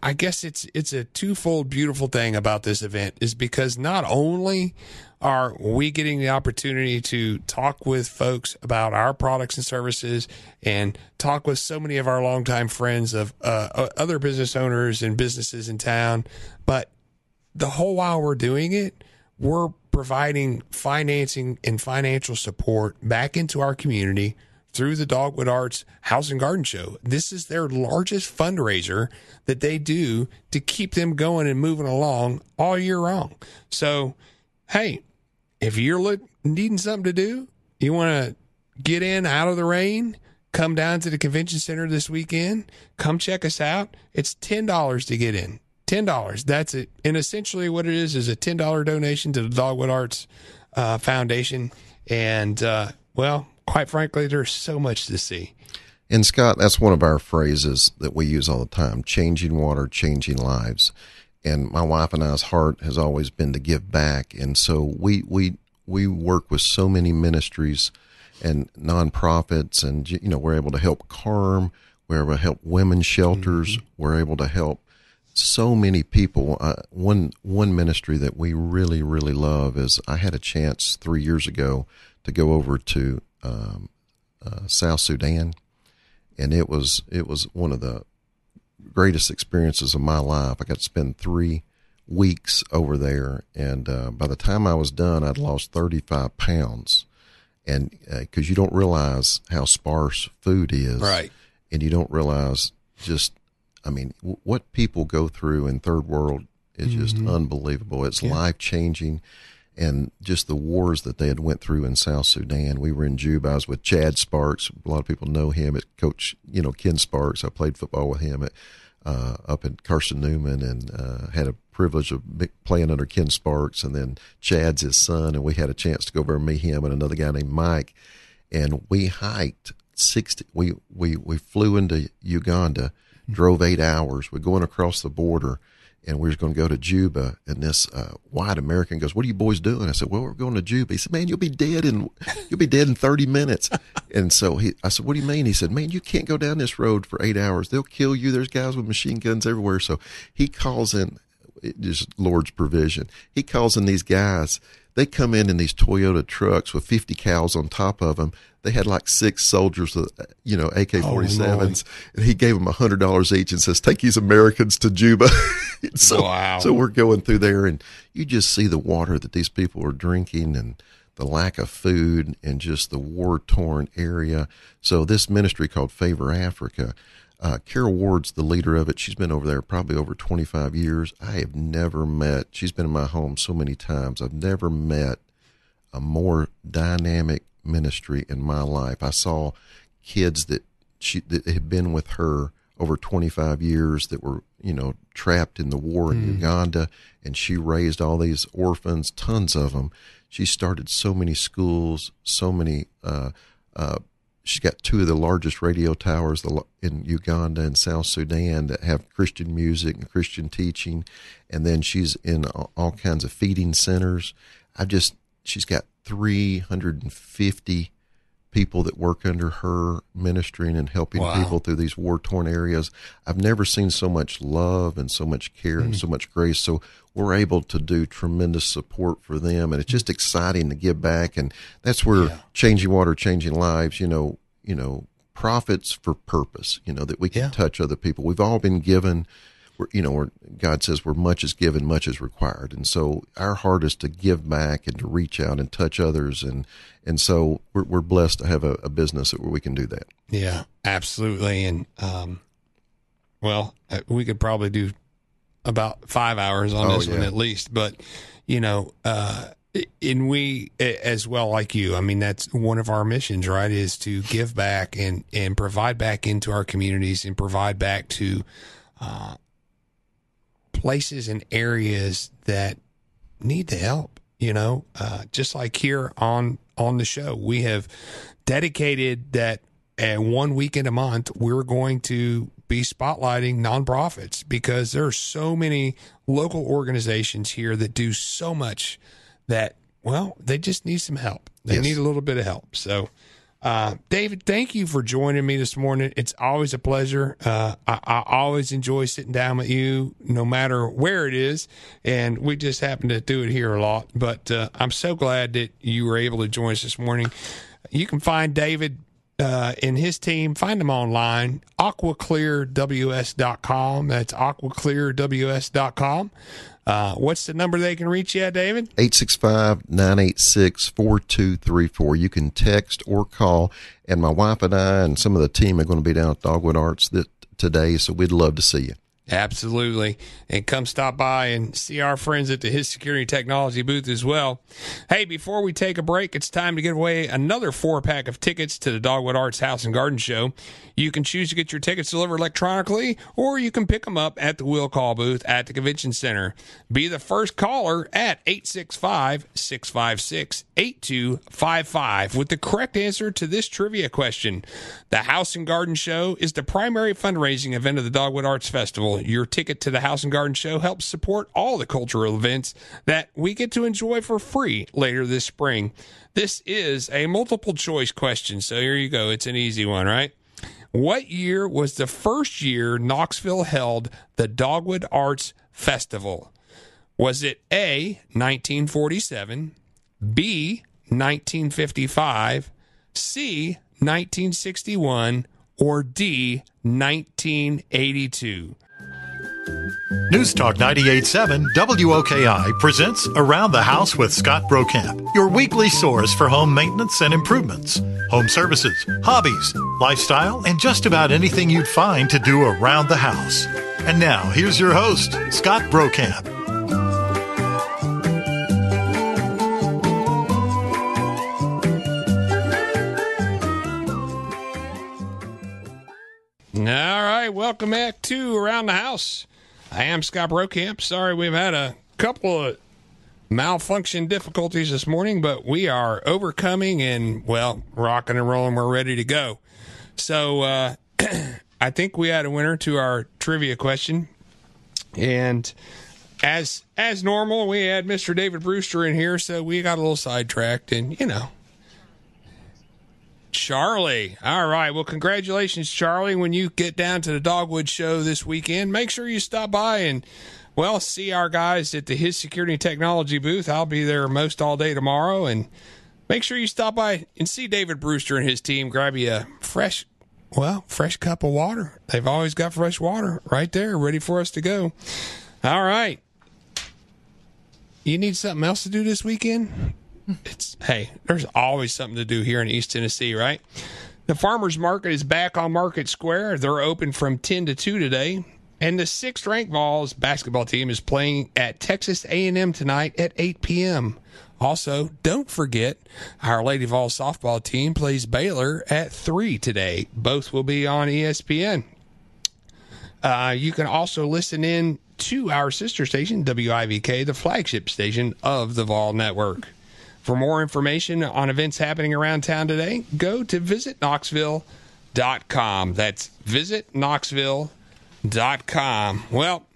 I guess it's it's a twofold beautiful thing about this event is because not only are we getting the opportunity to talk with folks about our products and services and talk with so many of our longtime friends of uh, other business owners and businesses in town, but the whole while we're doing it, we're providing financing and financial support back into our community through the Dogwood Arts House and Garden Show. This is their largest fundraiser that they do to keep them going and moving along all year long. So, hey, if you're look, needing something to do, you want to get in out of the rain, come down to the convention center this weekend, come check us out. It's $10 to get in. $10. That's it. And essentially what it is is a $10 donation to the Dogwood Arts uh, Foundation. And, uh, well, quite frankly, there's so much to see. And Scott, that's one of our phrases that we use all the time changing water, changing lives. And my wife and I's heart has always been to give back. And so we, we, we work with so many ministries and nonprofits, and, you know, we're able to help KARM, we're able to help women's shelters, mm-hmm. we're able to help so many people. Uh, one, one ministry that we really, really love is I had a chance three years ago to go over to um, uh, South Sudan, and it was it was one of the greatest experiences of my life. I got to spend three weeks over there, and uh, by the time I was done, I'd lost thirty five pounds, and because uh, you don't realize how sparse food is, right, and you don't realize just, I mean, w- what people go through in third world is just mm-hmm. unbelievable. It's yeah. life changing and just the wars that they had went through in South Sudan. We were in Juba. I was with Chad Sparks. A lot of people know him. At Coach, you know Ken Sparks. I played football with him at uh, up in Carson Newman, and uh, had a privilege of playing under Ken Sparks. And then Chad's his son, and we had a chance to go over and meet him and another guy named Mike. And we hiked sixty. We we we flew into Uganda, drove eight hours. We're going across the border and we was going to go to Juba. And this uh, white American goes, "What are you boys doing?" I said, "Well, we're going to Juba." He said, "Man, you'll be dead in you'll be dead in thirty minutes." and so he, I said, "What do you mean?" He said, "Man, you can't go down this road for eight hours. They'll kill you. There's guys with machine guns everywhere." So he calls in, just Lord's provision. He calls in these guys. They come in in these Toyota trucks with 50 cows on top of them they had like six soldiers with, you know, AK 47s. Oh, and he gave them a hundred dollars each and says, take these Americans to Juba. (laughs) so, wow. so we're going through there and you just see the water that these people are drinking and the lack of food and just the war torn area. So this ministry called Favor Africa, uh, Carol Ward's the leader of it. She's been over there probably over 25 years. I have never met, she's been in my home so many times. I've never met a more dynamic ministry in my life. I saw kids that she that had been with her over 25 years that were you know trapped in the war in mm. Uganda, and she raised all these orphans, tons of them. She started so many schools, so many. Uh, uh, she's got two of the largest radio towers in Uganda and South Sudan that have Christian music and Christian teaching, and then she's in all kinds of feeding centers. I've just she's got 350 people that work under her ministering and helping wow. people through these war torn areas. I've never seen so much love and so much care mm. and so much grace. So we're able to do tremendous support for them. And it's just exciting to give back. And that's where yeah. changing water, changing lives, you know, you know, profits for purpose, you know, that we can yeah. touch other people. We've all been given we're, you know, where God says where much is given, much is required. And so our heart is to give back and to reach out and touch others. And, and so we're, we're blessed to have a, a business where we can do that. Yeah, absolutely. And, um, well, uh, we could probably do about five hours on oh, this yeah. one at least, but you know, uh, and we as well like you i mean that's one of our missions right is to give back and and provide back into our communities and provide back to uh, places and areas that need the help. You know, uh, just like here on on the show, we have dedicated that at one weekend a month we're going to be spotlighting nonprofits because there are so many local organizations here that do so much that well they just need some help. They yes. need a little bit of help. So uh, David, thank you for joining me this morning. It's always a pleasure. Uh, I, I, always enjoy sitting down with you, no matter where it is. And we just happen to do it here a lot. But uh, I'm so glad that you were able to join us this morning. You can find David uh, and his team. Find them online, aquaclearws.com. That's aquaclearws.com. Uh, what's the number they can reach you at, David? 865 986 4234. You can text or call. And my wife and I and some of the team are going to be down at Dogwood Arts today, so we'd love to see you. Absolutely. And come stop by and see our friends at the His Security Technology booth as well. Hey, before we take a break, it's time to give away another four pack of tickets to the Dogwood Arts House and Garden Show. You can choose to get your tickets delivered electronically, or you can pick them up at the Will Call booth at the Convention Center. Be the first caller at 865 656 8255 with the correct answer to this trivia question. The House and Garden Show is the primary fundraising event of the Dogwood Arts Festival. Your ticket to the House and Garden Show helps support all the cultural events that we get to enjoy for free later this spring. This is a multiple choice question, so here you go. It's an easy one, right? What year was the first year Knoxville held the Dogwood Arts Festival? Was it A, 1947, B, 1955, C, 1961, or D, 1982? News Talk 98.7 WOKI presents Around the House with Scott Brokamp, your weekly source for home maintenance and improvements, home services, hobbies, lifestyle, and just about anything you'd find to do around the house. And now, here's your host, Scott Brokamp. All right, welcome back to Around the House. I am Scott Brokamp. Sorry, we've had a couple of malfunction difficulties this morning, but we are overcoming and, well, rocking and rolling. We're ready to go. So, uh, (clears throat) I think we had a winner to our trivia question. And as as normal, we had Mr. David Brewster in here, so we got a little sidetracked and, you know, Charlie. All right. Well, congratulations, Charlie. When you get down to the Dogwood Show this weekend, make sure you stop by and, well, see our guys at the His Security Technology booth. I'll be there most all day tomorrow. And make sure you stop by and see David Brewster and his team. Grab you a fresh, well, fresh cup of water. They've always got fresh water right there ready for us to go. All right. You need something else to do this weekend? It's hey, there's always something to do here in East Tennessee, right? The farmers market is back on Market Square. They're open from 10 to 2 today. And the sixth ranked Vols basketball team is playing at Texas A&M tonight at 8 p.m. Also, don't forget our Lady Vols softball team plays Baylor at 3 today. Both will be on ESPN. Uh, you can also listen in to our sister station, WIVK, the flagship station of the Vol Network. For more information on events happening around town today, go to visitknoxville.com. That's visitknoxville.com. Well,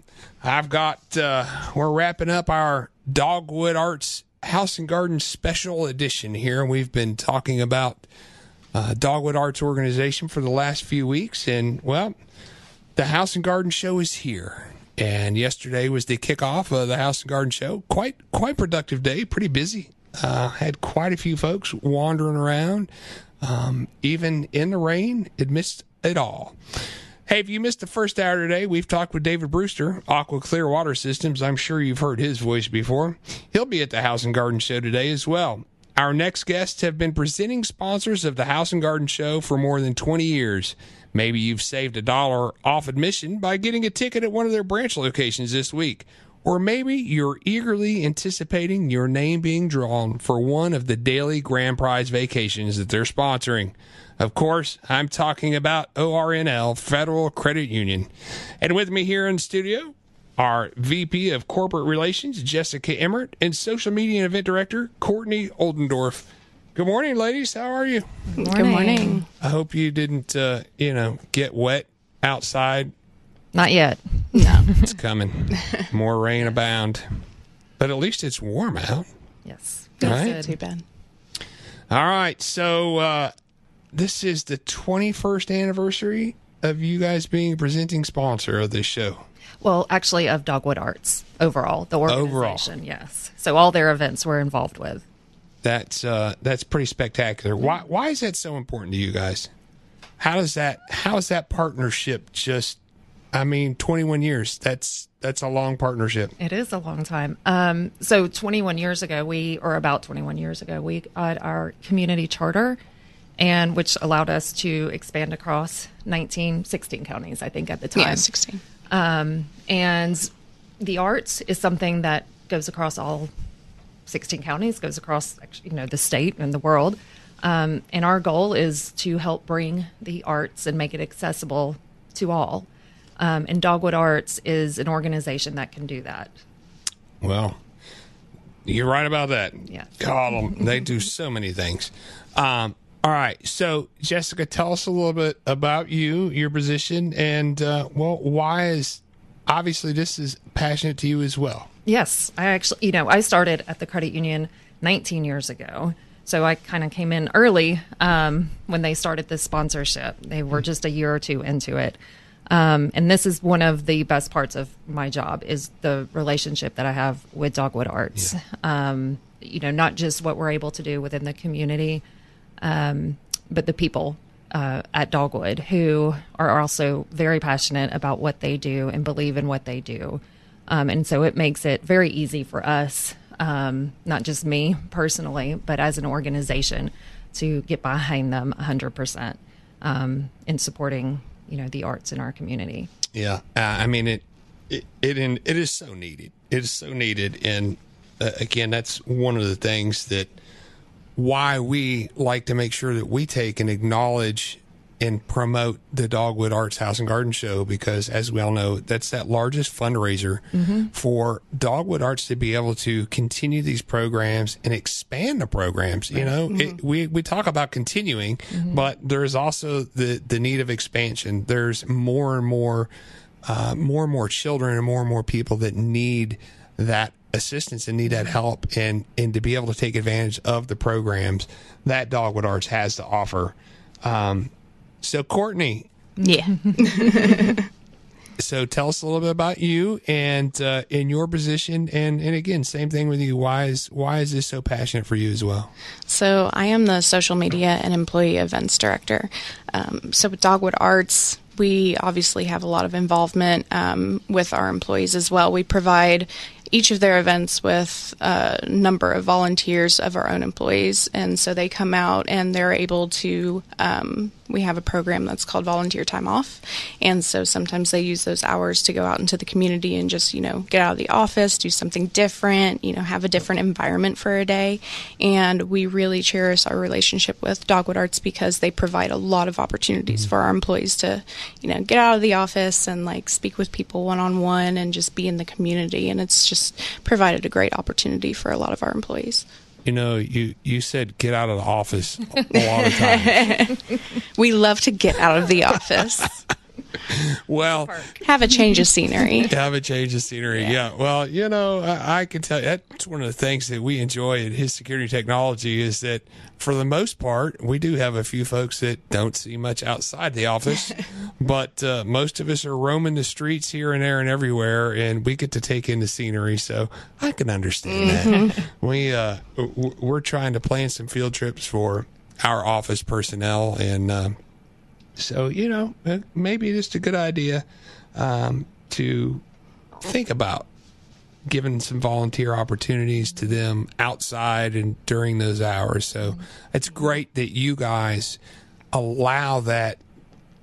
I've got, uh, we're wrapping up our Dogwood Arts House and Garden Special Edition here, we've been talking about uh, Dogwood Arts Organization for the last few weeks. And, well, the House and Garden Show is here. And yesterday was the kickoff of the House and Garden Show. Quite quite productive day, pretty busy. Uh, had quite a few folks wandering around, um, even in the rain, It missed it all. Hey, if you missed the first hour today, we've talked with David Brewster, Aqua Clear Water Systems. I'm sure you've heard his voice before. He'll be at the House and Garden Show today as well. Our next guests have been presenting sponsors of the House and Garden Show for more than 20 years. Maybe you've saved a dollar off admission by getting a ticket at one of their branch locations this week. Or maybe you're eagerly anticipating your name being drawn for one of the daily grand prize vacations that they're sponsoring. Of course, I'm talking about ORNL Federal Credit Union. And with me here in the studio, our VP of Corporate Relations, Jessica Emert, and Social Media and Event Director, Courtney Oldendorf. Good morning, ladies. How are you? Good morning. Good morning. I hope you didn't, uh, you know, get wet outside. Not yet. No. (laughs) it's coming. More rain abound. But at least it's warm out. Yes. That's right? too bad. All right. So uh, this is the 21st anniversary of you guys being a presenting sponsor of this show. Well, actually, of Dogwood Arts overall, the organization. Overall. Yes. So all their events we're involved with. That's uh, that's pretty spectacular. Why why is that so important to you guys? How does that how is that partnership just? I mean, twenty one years. That's that's a long partnership. It is a long time. Um, so twenty one years ago, we or about twenty one years ago, we got our community charter, and which allowed us to expand across 19, 16 counties, I think at the time. Yeah, sixteen. Um, and the arts is something that goes across all 16 counties, goes across you know the state and the world. Um, and our goal is to help bring the arts and make it accessible to all. Um, and Dogwood Arts is an organization that can do that. Well, you're right about that. Yeah. God, they do (laughs) so many things. Um, all right. So, Jessica, tell us a little bit about you, your position, and uh, well, why is obviously this is passionate to you as well. Yes, I actually, you know, I started at the credit union 19 years ago. So I kind of came in early um, when they started this sponsorship. They were just a year or two into it. Um, and this is one of the best parts of my job is the relationship that I have with Dogwood Arts. Yeah. Um, you know, not just what we're able to do within the community, um, but the people uh, at Dogwood who are also very passionate about what they do and believe in what they do. Um, and so it makes it very easy for us, um, not just me personally, but as an organization, to get behind them 100% um, in supporting, you know, the arts in our community. Yeah, uh, I mean it. It it, in, it is so needed. It is so needed, and uh, again, that's one of the things that why we like to make sure that we take and acknowledge and promote the Dogwood Arts House and Garden Show because, as we all know, that's that largest fundraiser mm-hmm. for Dogwood Arts to be able to continue these programs and expand the programs. You know, mm-hmm. it, we we talk about continuing, mm-hmm. but there's also the the need of expansion. There's more and more, uh, more and more children and more and more people that need that assistance and need that help and and to be able to take advantage of the programs that Dogwood Arts has to offer. Um, so Courtney, yeah. (laughs) so tell us a little bit about you and uh, in your position, and and again, same thing with you. Why is why is this so passionate for you as well? So I am the social media and employee events director. Um, so with Dogwood Arts, we obviously have a lot of involvement um, with our employees as well. We provide each of their events with a number of volunteers of our own employees, and so they come out and they're able to um, we have a program that's called volunteer time off. And so sometimes they use those hours to go out into the community and just you know get out of the office do something different you know have a different environment for a day. And we really cherish our relationship with dogwood arts because they provide a lot of opportunities for our employees to you know get out of the office and like speak with people one-on-one and just be in the community. And it's just provided a great opportunity for a lot of our employees you know, you you said get out of the office a lot of times. (laughs) We love to get out of the office, (laughs) (laughs) well, have a change of scenery. (laughs) have a change of scenery. Yeah. Well, you know, I, I can tell you that's one of the things that we enjoy at his security technology is that for the most part, we do have a few folks that don't see much outside the office, (laughs) but uh, most of us are roaming the streets here and there and everywhere, and we get to take in the scenery. So I can understand that. We uh, we're trying to plan some field trips for our office personnel, and um, so you know, uh, maybe it's just a good idea um, to think about giving some volunteer opportunities to them outside and during those hours. So it's great that you guys allow that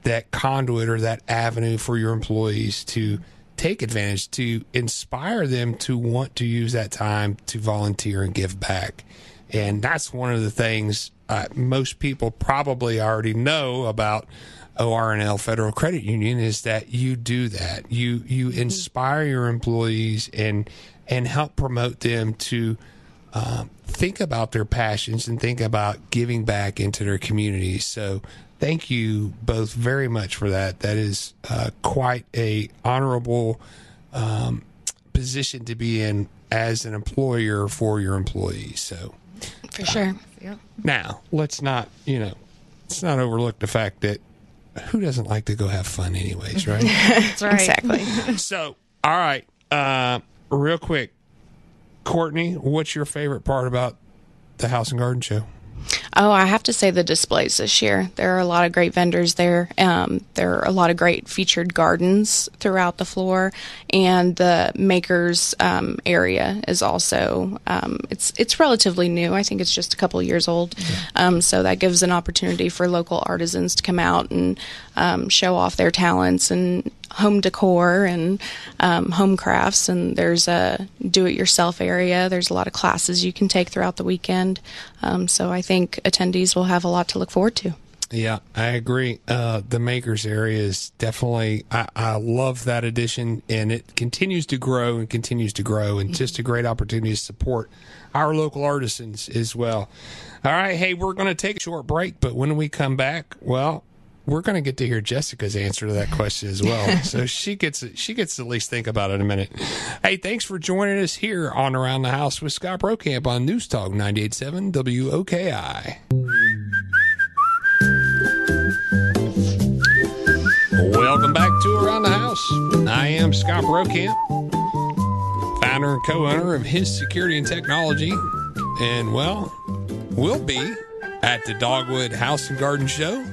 that conduit or that avenue for your employees to take advantage to inspire them to want to use that time to volunteer and give back. And that's one of the things uh, most people probably already know about ORNL Federal Credit Union is that you do that. You you inspire your employees and and help promote them to um, think about their passions and think about giving back into their communities. So thank you both very much for that. That is uh, quite a honorable um, position to be in as an employer for your employees. So For sure. Yep. now let's not you know let's not overlook the fact that who doesn't like to go have fun anyways, right? (laughs) That's right. Exactly. so all right, uh, real quick, Courtney, what's your favorite part about the House and Garden Show? Oh, I have to say the displays this year. There are a lot of great vendors there. Um, there are a lot of great featured gardens throughout the floor, and the makers um, area is also um, it's it's relatively new. I think it's just a couple years old, um, so that gives an opportunity for local artisans to come out and um, show off their talents and home decor and um, home crafts. And there's a do-it-yourself area. There's a lot of classes you can take throughout the weekend. Um, so I think attendees will have a lot to look forward to. Yeah, I agree. Uh, the makers area is definitely, I, I love that addition and it continues to grow and continues to grow and just a great opportunity to support our local artisans as well. All right. Hey, we're going to take a short break, but when we come back, well, we're going to get to hear Jessica's answer to that question as well. (laughs) so she gets she gets to at least think about it in a minute. Hey, thanks for joining us here on Around the House with Scott Brokamp on News Talk 98.7 WOKI. Welcome back to Around the House. I am Scott Brokamp, founder and co-owner of His Security and Technology, and well, we'll be at the Dogwood House and Garden Show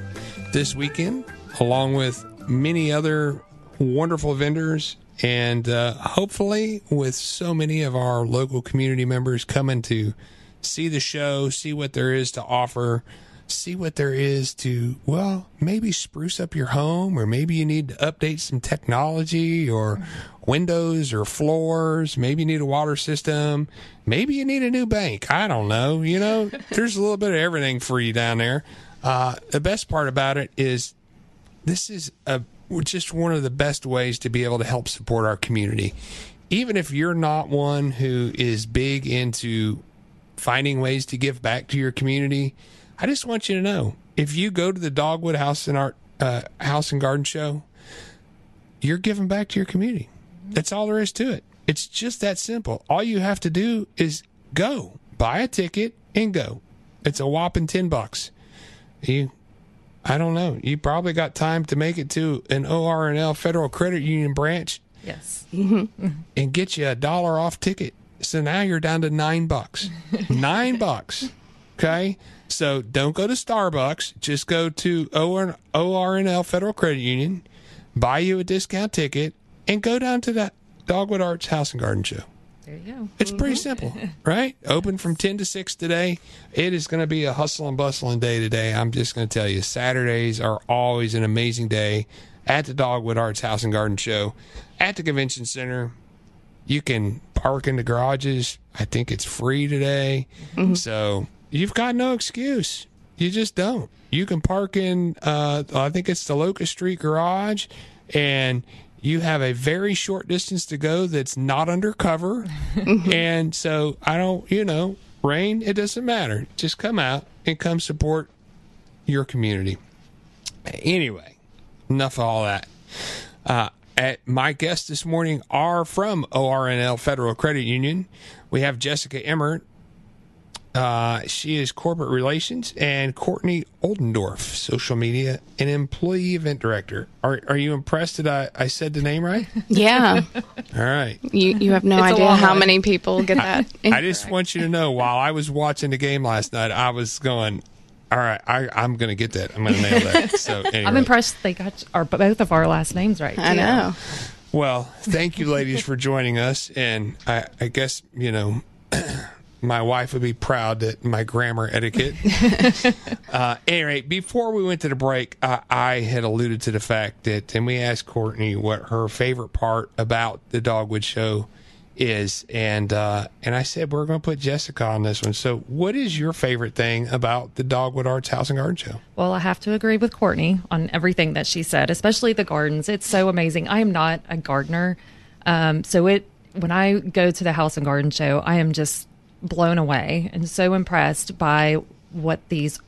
this weekend, along with many other wonderful vendors, and uh, hopefully with so many of our local community members coming to see the show, see what there is to offer, see what there is to, well, maybe spruce up your home, or maybe you need to update some technology or windows or floors. Maybe you need a water system. Maybe you need a new bank. I don't know. You know, (laughs) there's a little bit of everything for you down there. Uh, the best part about it is this is a just one of the best ways to be able to help support our community. Even if you're not one who is big into finding ways to give back to your community, I just want you to know if you go to the Dogwood House and Art uh, House and Garden Show, you're giving back to your community. That's all there is to it. It's just that simple. All you have to do is go buy a ticket and go. It's a whopping ten bucks. You, I don't know. You probably got time to make it to an ORNL Federal Credit Union branch Yes. (laughs) and get you a dollar off ticket. So now you're down to nine bucks. (laughs) nine bucks. Okay. So don't go to Starbucks. Just go to OR, ORNL Federal Credit Union, buy you a discount ticket, and go down to that Dogwood Arts House and Garden Show. There you go. It's pretty simple, (laughs) right? Open from 10 to 6 today. It is going to be a hustle and bustling day today. I'm just going to tell you, Saturdays are always an amazing day at the Dogwood Arts House and Garden Show at the Convention Center. You can park in the garages. I think it's free today. So you've got no excuse. You just don't. You can park in, uh, I think it's the Locust Street garage, and you have a very short distance to go that's not undercover. (laughs) and so I don't, you know, rain, it doesn't matter. Just come out and come support your community. Anyway, enough of all that. Uh, at my guests this morning are from ORNL Federal Credit Union. We have Jessica Emert. Uh, she is corporate relations, and Courtney Oldendorf, social media and employee event director. Are are you impressed that I, I said the name right? (laughs) Yeah, All right. you you have no It's idea how one. many people (laughs) get that. I just want you to know while I was watching the game last night, I was going, all right, I, I'm going to get that. I'm going to nail that. So (laughs) anyway. I'm impressed they got our both of our last names right. I know. Well, thank you, ladies, for joining us. And I, I guess, you know, (clears throat) my wife would be proud that my grammar etiquette. (laughs) uh, anyway, before we went to the break, uh, I had alluded to the fact that, and we asked Courtney what her favorite part about the Dogwood Show is, and uh, and I said we're going to put Jessica on this one. So, what is your favorite thing about the Dogwood Arts House and Garden Show? Well, I have to agree with Courtney on everything that she said, especially the gardens. It's so amazing. I am not a gardener, um, so it when I go to the House and Garden Show, I am just blown away and so impressed by what these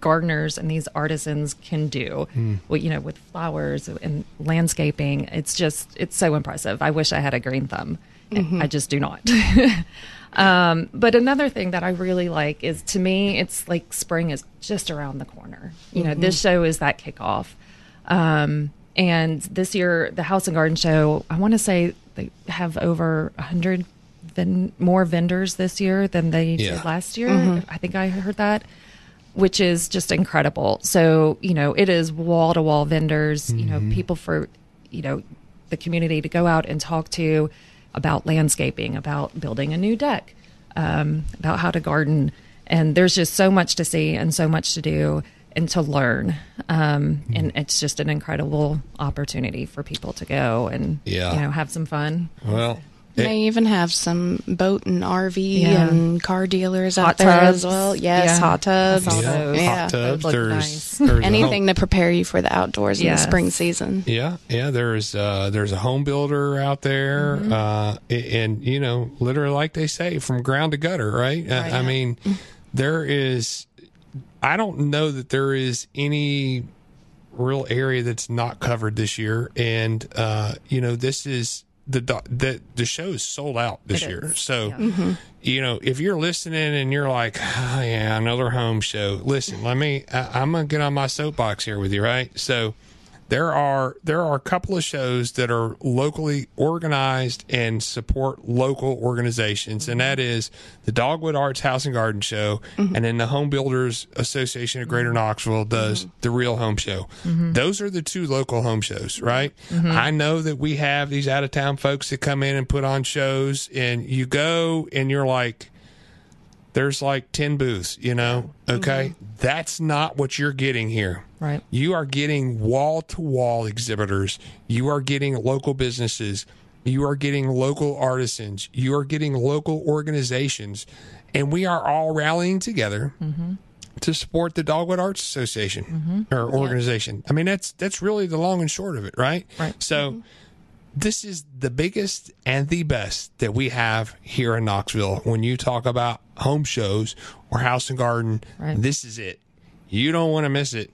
gardeners and these artisans can do. Well, you know, with flowers and landscaping, it's just it's so impressive. I wish I had a green thumb. I just do not. (laughs) Um, but another thing that I really like is to me, it's like spring is just around the corner. You know, this show is that kickoff. Um, and this year, the House and Garden Show, I want to say they have over a hundred ven- more vendors this year than they Yeah. did last year. I think I heard that, which is just incredible. So, you know, it is wall to wall vendors, you know, people for, you know, the community to go out and talk to about landscaping, about building a new deck, um, about how to garden. And there's just so much to see and so much to do and to learn. Um, and it's just an incredible opportunity for people to go and, Yeah. you know, have some fun. Well, They even have some boat and RV Yeah. and car dealers Hot out there as well. Yes, Yeah. hot tubs. I saw yeah, those. Yeah. hot tubs. look There's, nice. there's Anything to prepare you for the outdoors in the spring season. Yeah, yeah. There's uh, there's a home builder out there, Mm-hmm. uh, and you know, literally, like they say, from ground to gutter, right? Uh, I mean, there is. I don't know that there is any real area that's not covered this year, and uh, you know, this is the do- the the show is sold out this It year. is, So, yeah. Mm-hmm. you know, if you're listening and you're like, oh, yeah, another home show. Listen, let me. I, I'm gonna get on my soapbox here with you, right? So there are there are a couple of shows that are locally organized and support local organizations, and that mm-hmm. is the Dogwood Arts House and Garden Show, mm-hmm. and then the Home Builders Association of Greater mm-hmm. Knoxville does the Real Home Show. Those are the two local home shows, right? I know that we have these out of town folks that come in and put on shows, and you go and you're like there's like 10 booths, you know? Okay. Mm-hmm. That's not what you're getting here. Right. You are getting wall to wall exhibitors. You are getting local businesses. You are getting local artisans. You are getting local organizations. And we are all rallying together mm-hmm. to support the Dogwood Arts Association mm-hmm. or organization. I mean, that's that's really the long and short of it, right? Right. So this is the biggest and the best that we have here in Knoxville. When you talk about home shows or house and garden, Right. this is it. You don't want to miss it.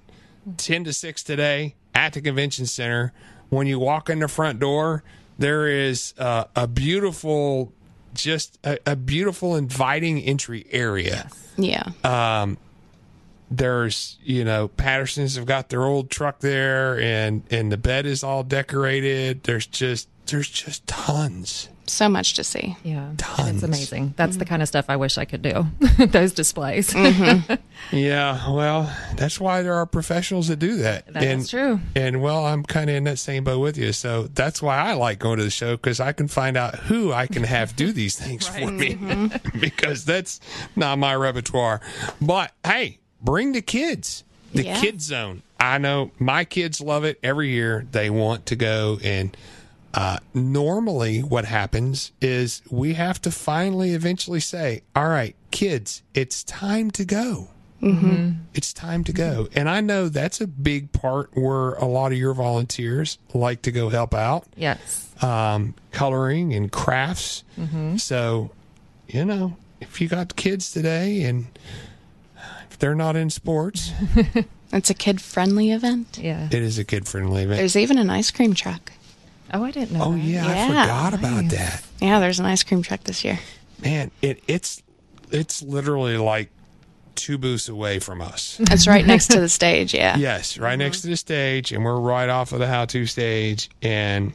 10 to 6 today at the convention center. When you walk in the front door, there is uh, a beautiful, just a, a beautiful, inviting entry area Yeah. Um, there's you know Pattersons have got their old truck there and and the bed is all decorated there's just there's just tons so much to see. Yeah. Tons. It's amazing. That's the mm. kind of stuff I wish I could do. (laughs) Those displays. Mm-hmm. (laughs) yeah well that's why there are professionals that do that That's and, true. and well i'm kind of in that same boat with you so that's why i like going to the show because i can find out who i can have do these (laughs) things for me mm-hmm. because that's not my repertoire but hey bring the kids the Yeah. kids zone i know my kids love it every year they want to go and uh, normally what happens is we have to finally eventually say all right kids it's time to go it's time to go. And I know that's a big part where a lot of your volunteers like to go help out, yes. um, coloring and crafts. So, you know, if you got kids today and if they're not in sports, (laughs) It's a kid friendly event. Yeah. it is a kid friendly event. There's even an ice cream truck. Oh, I didn't know. Oh that. yeah, I Yeah. forgot about that. Yeah, there's an ice cream truck this year. Man, it it's it's literally like two booths away from us. It's right next to the stage. Yeah. (laughs) Yes, right next to the stage, and we're right off of the how-to stage. And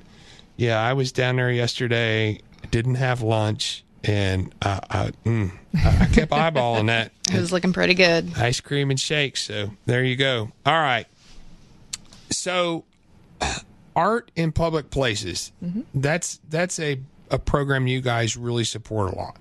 yeah, I was down there yesterday. Didn't have lunch, and I, I, mm, I I kept (laughs) eyeballing that It was looking pretty good. ice cream and shakes. So there you go. All right. So, art in public places. That's that's a a program you guys really support a lot.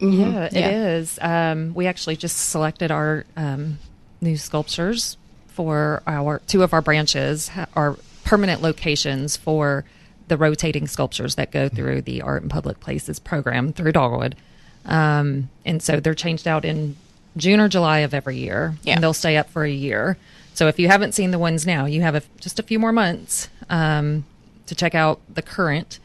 Yeah, it Yeah. is. Um, we actually just selected our um, new sculptures for our two of our branches, ha- our permanent locations for the rotating sculptures that go through the Art in Public Places program through Dogwood. Um, and so they're changed out in June or July of every year, Yeah. and they'll stay up for a year. So if you haven't seen the ones now, you have a, just a few more months um, to check out the current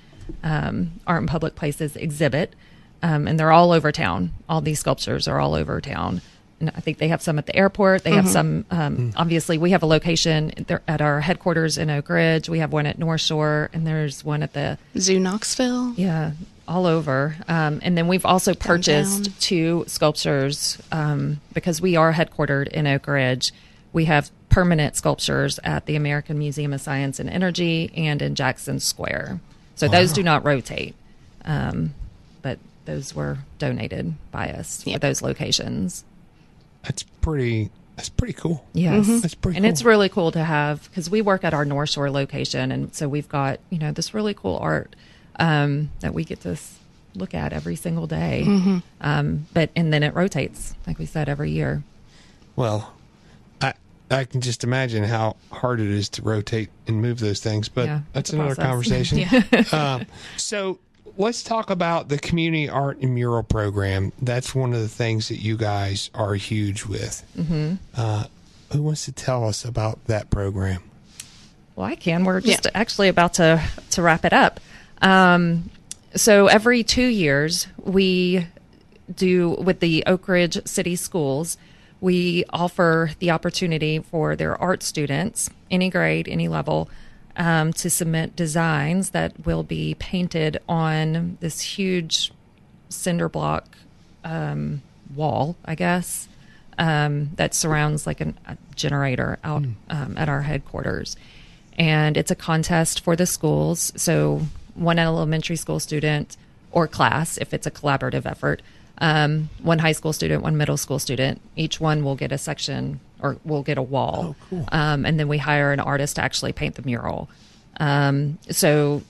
um, Art in Public Places exhibit. Um, and they're all over town. All these sculptures are all over town. And I think they have some at the airport. They have some, um, obviously, we have a location there at our headquarters in Oak Ridge. We have one at North Shore, and there's one at the Zoo Knoxville. yeah, all over. Um, and then we've also purchased Downtown. two sculptures um, because we are headquartered in Oak Ridge. We have permanent sculptures at the American Museum of Science and Energy and in Jackson Square. So those do not rotate, um, but those were donated by us for those locations. That's pretty. That's pretty cool. Yes, That's pretty and it's really cool to have because we work at our North Shore location, and so we've got you know this really cool art um, that we get to look at every single day. Um, but and then it rotates, like we said, every year. Well, I I can just imagine how hard it is to rotate and move those things, but Yeah, that's another process. (laughs) conversation. um, so let's talk about the community art and mural program. That's one of the things that you guys are huge with. Mm-hmm. Uh, who wants to tell us about that program? Well, I can. We're just Yeah. actually about to to wrap it up. Um, so every two years, we do with the Oak Ridge City Schools. We offer the opportunity for their art students, any grade, any level, um, to submit designs that will be painted on this huge cinder block um, wall, I guess, um, that surrounds like an, a generator out um, at our headquarters. And it's a contest for the schools. So, one elementary school student or class, if it's a collaborative effort, um, one high school student, one middle school student, each one will get a section or will get a wall. Oh, um, and then we hire an artist to actually paint the mural. Um, so,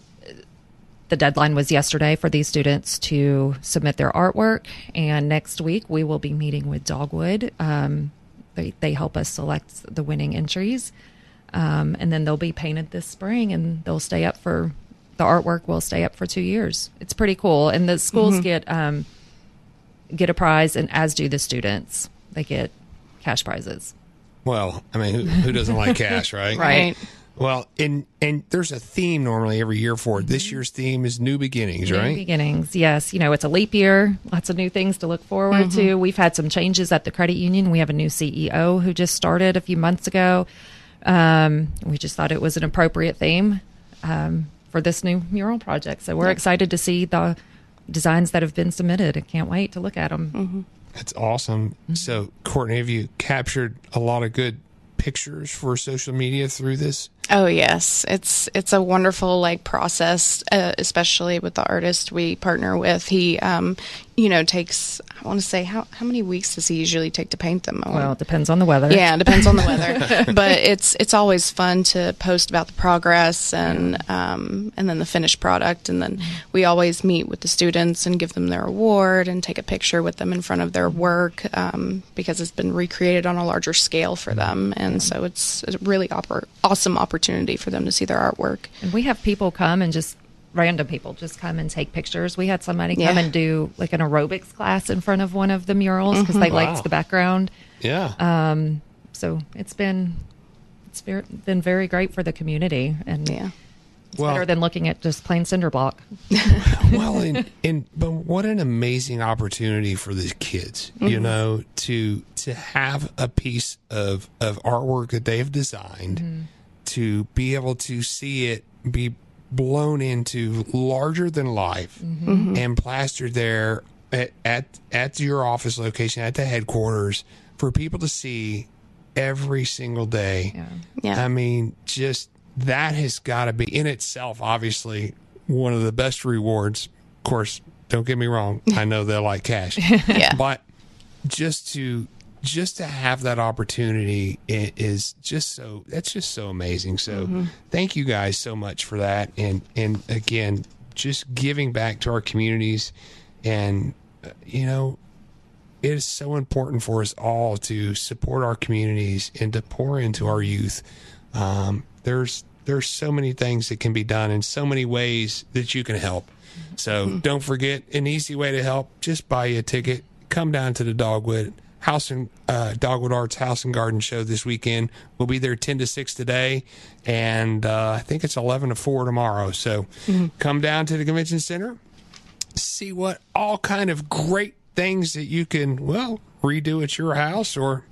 the deadline was yesterday for these students to submit their artwork. And next week we will be meeting with dogwood. Um, they, they help us select the winning entries. Um, and then they'll be painted this spring and they'll stay up for the artwork will stay up for two years. It's pretty cool. And the schools get um, get a prize and as do the students they get cash prizes Well, I mean, who, who doesn't like cash, right? (laughs) Right. Well, and and there's a theme normally every year for it. This year's theme is new beginnings, New right? beginnings. Yes, you know it's a leap year. Lots of new things to look forward to. We've had some changes at the credit union. We have a new CEO who just started a few months ago. Um, we just thought it was an appropriate theme um, for this new mural project. So we're excited to see the designs that have been submitted. I can't wait to look at them. Mm-hmm. That's awesome. Mm-hmm. So, Courtney, have you captured a lot of good pictures for social media through this? Oh yes, it's it's a wonderful like process, uh, especially with the artist we partner with. He, um, you know, takes I want to say how how many weeks does he usually take to paint them? Well, it depends on the weather. yeah, it depends on the weather, (laughs) but it's it's always fun to post about the progress and um, and then the finished product, and then we always meet with the students and give them their award and take a picture with them in front of their work um, because it's been recreated on a larger scale for them, and so it's a really awesome opportunity for them to see their artwork. And we have people come and just random people just come and take pictures. We had somebody come Yeah. and do like an aerobics class in front of one of the murals because they Wow. liked the background. Yeah. Um, So it's been it's very, been very great for the community and Yeah. well, Better than looking at just plain cinder block. (laughs) well, (laughs) and, and but what an amazing opportunity for these kids, you mm-hmm. know, to to have a piece of of artwork that they have designed, mm-hmm. To be able to see it be blown into larger than life mm-hmm. Mm-hmm. and plastered there at, at at your office location at the headquarters for people to see every single day. Yeah. Yeah. I mean, just that has got to be in itself, obviously, one of the best rewards. Of course, don't get me wrong. I know they like cash, (laughs) Yeah. but just to just to have that opportunity is just so that's just so amazing. So thank you guys so much for that, and and again, just giving back to our communities, and uh, you know, it is so important for us all to support our communities and to pour into our youth. Um, there's there's so many things that can be done in so many ways that you can help. So don't forget an easy way to help. Just buy you a ticket. Come down to the Dogwood House and uh, Dogwood Arts House and Garden Show this weekend. We'll be there ten to six today, and uh, I think it's eleven to four tomorrow. So come down to the convention center see what all kind of great things that you can well redo at your house or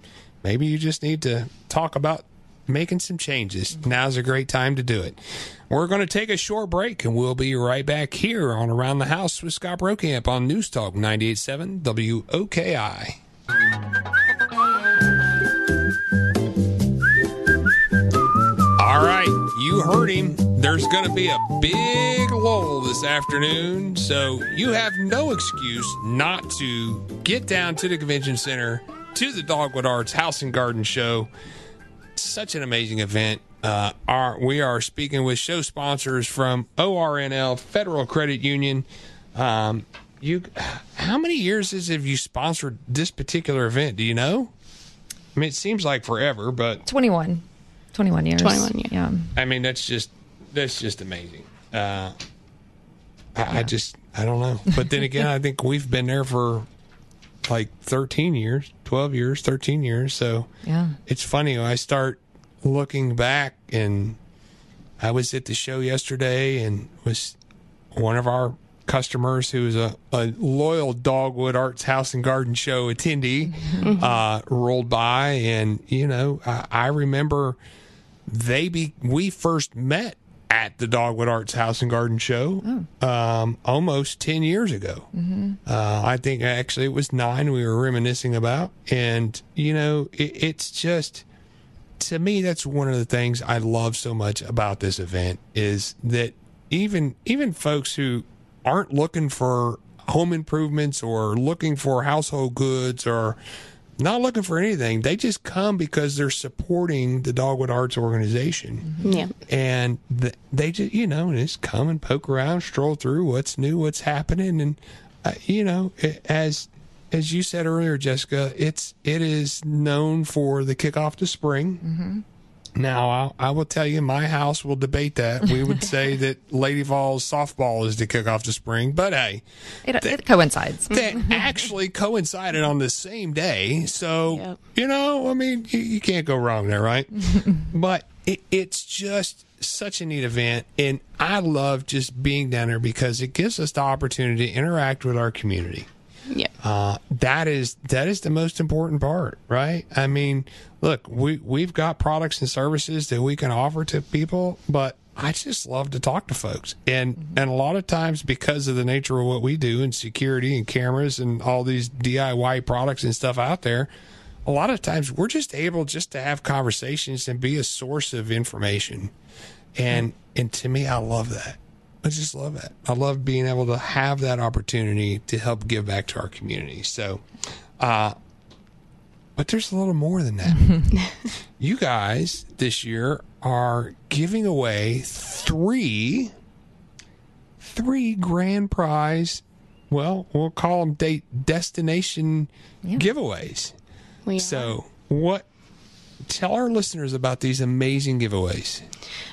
maybe you just need to talk about making some changes now's a great time to do it we're going to take a short break and we'll be right back here on around the house with scott brokamp on news talk 987 woki All right, you heard him. There's going to be a big lull this afternoon, so you have no excuse not to get down to the convention center to the Dogwood Arts House and Garden Show. Such an amazing event. Uh, our, we are speaking with show sponsors from ORNL Federal Credit Union. Um, you, how many years is have you sponsored this particular event? Do you know? I mean, it seems like forever, but 21. 21 years. 21 years. Yeah. I mean, that's just that's just amazing. Uh, I, I just I don't know, but then again, I think we've been there for like 13 years, 12 years, 13 years. So Yeah. it's funny when I start looking back, and I was at the show yesterday, and was one of our customers who is a, a loyal Dogwood Arts House and Garden Show attendee uh, rolled by, and you know I, I remember they be we first met at the Dogwood Arts House and Garden Show um, almost 10 years ago. Uh, I think actually it was nine we were reminiscing about. And, you know, it, it's just, to me, that's one of the things I love so much about this event is that even, even folks who aren't looking for home improvements or looking for household goods or not looking for anything, they just come because they're supporting the Dogwood Arts organization. Yeah. and they just you know just come and poke around stroll through what's new what's happening. And uh, you know as as you said earlier jessica it's it is known for the kickoff to spring now I'll, i will tell you my house will debate that we would (laughs) say that lady vols softball is the kickoff to spring but hey It, it coincides. that actually coincided on the same day. So, Yep. you know, I mean, you, you can't go wrong there, right? (laughs) but it, it's just such a neat event. And I love just being down there because it gives us the opportunity to interact with our community. Yeah. Uh, that is that is the most important part, right? I mean, look, we we've got products and services that we can offer to people, but I just love to talk to folks, and and a lot of times because of the nature of what we do and security and cameras and all these DIY products and stuff out there, a lot of times we're just able just to have conversations and be a source of information, and and to me, I love that. I just love it. I love being able to have that opportunity to help give back to our community. So, uh, but there's a little more than that. (laughs) you guys this year are giving away three, three grand prize. Well, we'll call them date destination giveaways. We So, what? Tell our listeners about these amazing giveaways.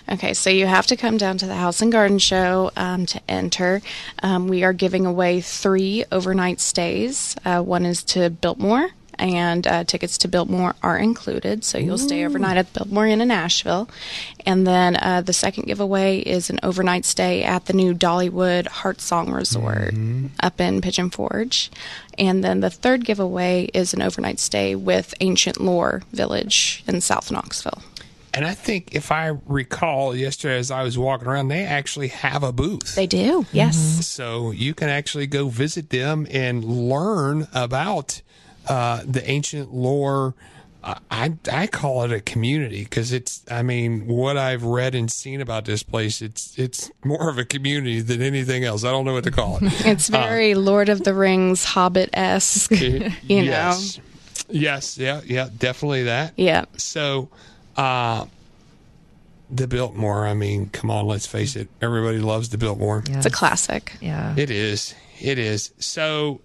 Okay, so you have to come down to the House and Garden Show um, to enter. Um, we are giving away three overnight stays. Uh, one is to Biltmore, and uh, tickets to Biltmore are included. So you'll stay overnight at the Biltmore Inn in Asheville. And then uh, the second giveaway is an overnight stay at the new Dollywood HeartSong Resort up in Pigeon Forge. And then the third giveaway is an overnight stay with Ancient Lore Village in South Knoxville. And I think if I recall yesterday as I was walking around, they actually have a booth. They do, yes. So you can actually go visit them and learn about uh, the ancient lore. I- I I call it a community because it's. I mean, what I've read and seen about this place, it's it's more of a community than anything else. I don't know what to call it. (laughs) It's very Lord of the Rings, Hobbit esque. (laughs) you know. yes. Yes. Yeah. Yeah. Definitely that. Yeah. So, uh, the Biltmore. I mean, come on, let's face it. Everybody loves the Biltmore. Yeah. It's a classic. yeah. It is. It is. So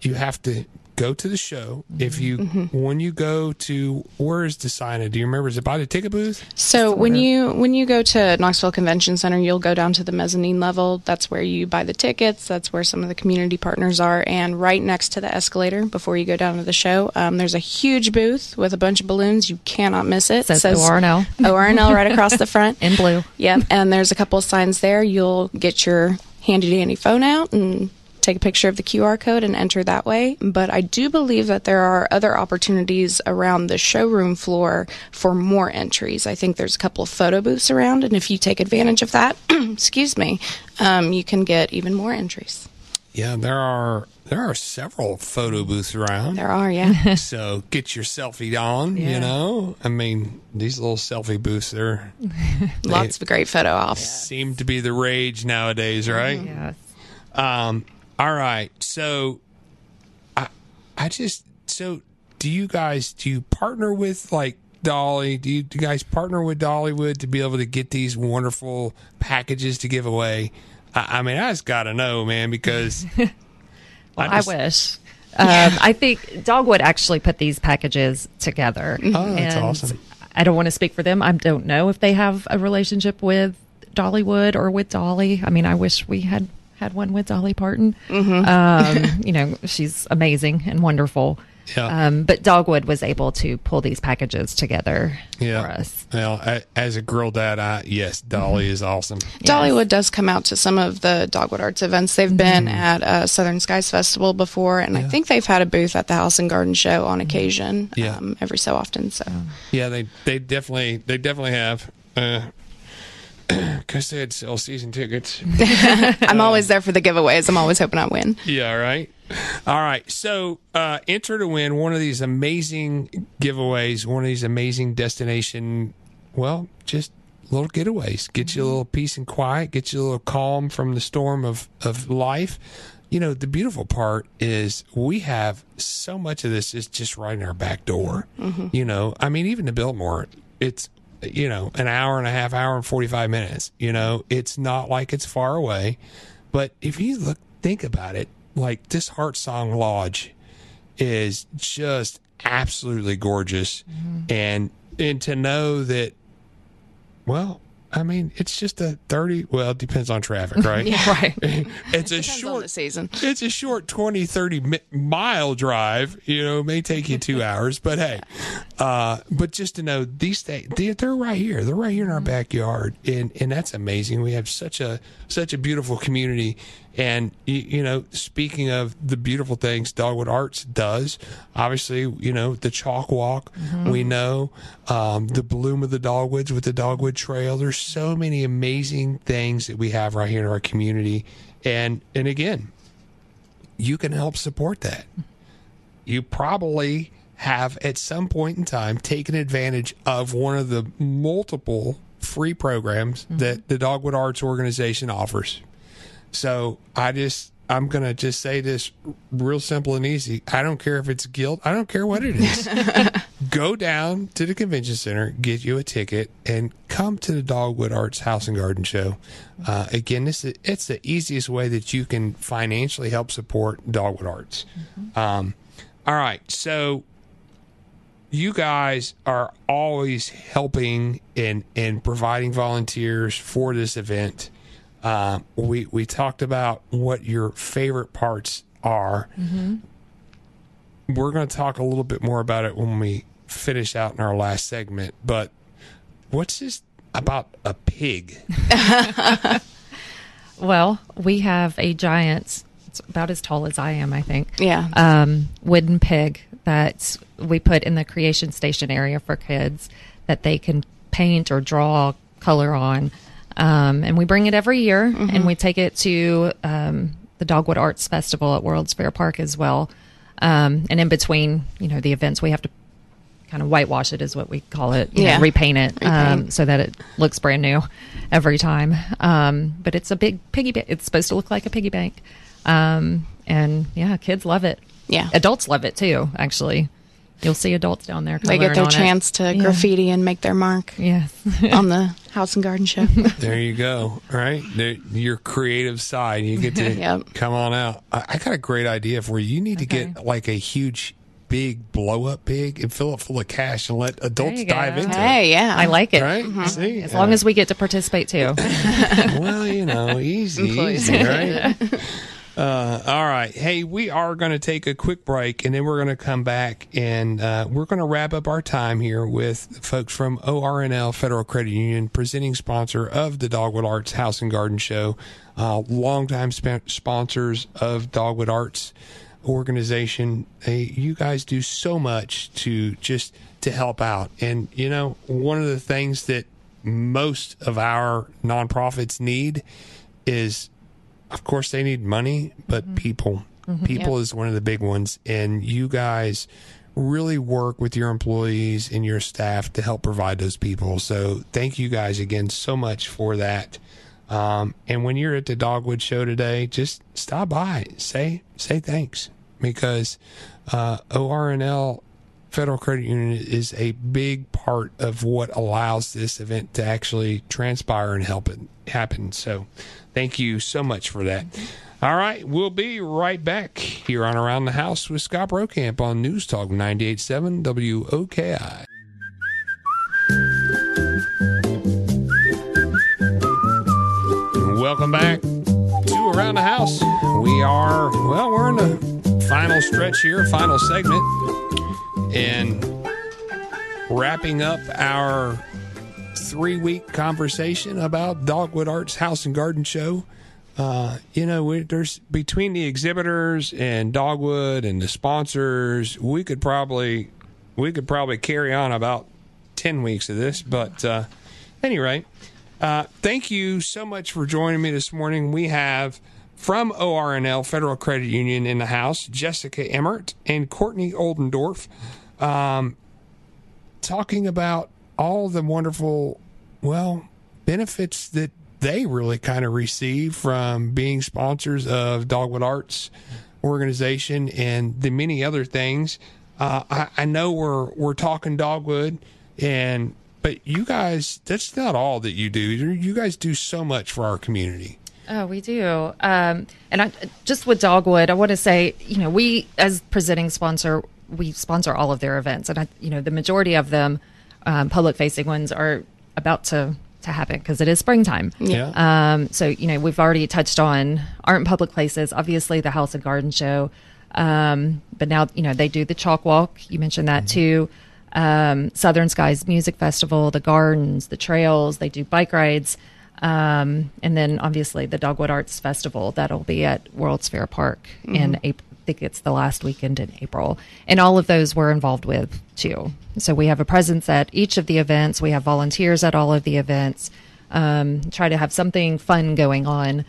you have to go to the show. If you when you go to where is the sign? at? Do you remember? Is it by the ticket booth? So when you when you go to Knoxville Convention Center, you'll go down to the mezzanine level. That's where you buy the tickets. That's where some of the community partners are. And right next to the escalator, before you go down to the show, um, there's a huge booth with a bunch of balloons. You cannot miss it. Says ORNL. ORNL right across the front. (laughs) In blue. Yep. And there's a couple of signs there. You'll get your handy dandy phone out and take a picture of the QR code and enter that way. But I do believe that there are other opportunities around the showroom floor for more entries. I think there's a couple of photo booths around, and if you take advantage of that, (clears throat) excuse me, um, you can get even more entries. Yeah, there are there are several photo booths around. There are, yeah. (laughs) So get your selfie on. Yeah. You know, I mean, these little selfie booths they're (laughs) Lots of great photo ops. seem to be the rage nowadays, right? Yes. Um, all right. So I I just so do you guys do you partner with like Dolly? Do you, do you guys partner with Dollywood to be able to get these wonderful packages to give away? I, I mean, I just gotta know, man, because (laughs) Well, I, just- wish. (laughs) Um, I think Dogwood actually put these packages together. Oh, that's And awesome. I don't want to speak for them. I don't know if they have a relationship with Dollywood or with Dolly. I mean, I wish we had had one with Dolly Parton. Um, (laughs) you know, she's amazing and wonderful. Yeah. Um, but Dogwood was able to pull these packages together yeah. for us. Well, I, as a girl dad, I yes, Dolly is awesome. Dollywood does come out to some of the Dogwood Arts events. They've been at uh, Southern Skies Festival before, and I think they've had a booth at the House and Garden Show on occasion, Yeah. um, every so often. So Yeah, they they definitely they definitely have. Uh, Cause they had sell season tickets. (laughs) I'm always there for the giveaways. I'm always hoping I win. Yeah, right. All right. So uh, enter to win one of these amazing giveaways, one of these amazing destination, well, just little getaways. Get you a little peace and quiet, get you a little calm from the storm of, of life. You know, the beautiful part is we have so much of this is just right in our back door. You know, I mean, even the Biltmore, it's, you know, an hour and a half, hour and 45 minutes. You know, it's not like it's far away. But if you look, think about it, like this HeartSong Lodge is just absolutely gorgeous, mm-hmm. and and to know that, well, I mean, it's just a thirty. Well, it depends on traffic, right? (laughs) Right. (laughs) It's a Depends on short season. it's a short 20 30 mi- mile drive you know may take you two hours but hey uh but just to know these things they, they're right here they're right here in our backyard and and that's amazing we have such a such a beautiful community and you, you know speaking of the beautiful things dogwood arts does obviously you know the chalk walk we know um the bloom of the dogwoods with the dogwood trail there's so many amazing things that we have right here in our community and and again you can help support that. You probably have at some point in time taken advantage of one of the multiple free programs that the Dogwood Arts Organization offers. So I just I'm gonna just say this real simple and easy. I don't care if it's guilt. I don't care what it is. (laughs) Go down to the convention center, get you a ticket, and come to the Dogwood Arts House and Garden Show. Uh, again, this is, it's the easiest way that you can financially help support Dogwood Arts. Um, all right, so you guys are always helping and and providing volunteers for this event. Uh, we we talked about what your favorite parts are. we're going to talk a little bit more about it when we finish out in our last segment. But what's this about a pig? (laughs) Well, we have a giant, it's about as tall as I am, I think. Yeah. Um, wooden pig that we put in the creation station area for kids that they can paint or draw color on. Um, and we bring it every year and we take it to um, the Dogwood Arts Festival at World's Fair Park as well. Um, and in between, you know, the events, we have to kind of whitewash it, is what we call it. you know, Yeah. repaint it um, Repaint. so that it looks brand new every time. Um, but it's a big piggy bank. It's supposed to look like a piggy bank. Um, and yeah, kids love it. Yeah. Adults love it too, actually. You'll see adults down there. they get their on it. chance to Yeah. graffiti and make their mark Yes. on the (laughs) house and garden show. (laughs) There you go. Right, There- your creative side. You get to (laughs) Yep. come on out. I, I got a great idea for you. You need to get like a huge, big blow up pig and fill it full of cash and let adults dive go. into hey, yeah. I like it. it. Right? Mm-hmm. See, As long as we get to participate too. (laughs) well, you know, easy, easy, right? Uh, all right. Hey, we are going to take a quick break and then we're going to come back and uh, we're going to wrap up our time here with folks from ORNL Federal Credit Union, presenting sponsor of the Dogwood Arts House and Garden Show, uh, longtime sp- sponsors of Dogwood Arts organization. Hey, you guys do so much to just to help out. And, you know, one of the things that most of our nonprofits need is of course they need money but people. People is one of the big ones and you guys really work with your employees and your staff to help provide those people. So thank you guys again so much for that. Um, and when you're at the dogwood show today just stop by. Say say thanks because uh, ornl Federal Credit Union is a big part of what allows this event to actually transpire and help it happen. So, thank you so much for that. All right, we'll be right back here on Around the House with Scott Brokamp on News Talk 98.7 WOKI. Welcome back to Around the House. We are, well, we're in the final stretch here, final segment and wrapping up our three week conversation about Dogwood Arts House and Garden Show. Uh, you know, we, there's between the exhibitors and Dogwood and the sponsors, we could probably we could probably carry on about ten weeks of this. But uh, any rate, uh, thank you so much for joining me this morning. We have from ORNL Federal Credit Union in the house, Jessica Emert and Courtney Oldendorf, um, talking about all the wonderful, well, benefits that they really kind of receive from being sponsors of Dogwood Arts organization and the many other things. Uh, I, I know we're we're talking Dogwood, and but you guys, that's not all that you do. You guys do so much for our community. Oh, we do. Um, and I, just with Dogwood, I want to say, you know, we as presenting sponsor, we sponsor all of their events, and I, you know, the majority of them, um, public facing ones, are about to to happen because it is springtime. Yeah. Um, so you know, we've already touched on art and public places, obviously the House and Garden Show, um, but now you know they do the Chalk Walk. You mentioned that too. Um, Southern Skies Music Festival, the gardens, the trails. They do bike rides. Um, and then obviously the Dogwood Arts Festival that'll be at World's Fair Park in April. I think it's the last weekend in April. And all of those we're involved with too. So we have a presence at each of the events. We have volunteers at all of the events. Um, try to have something fun going on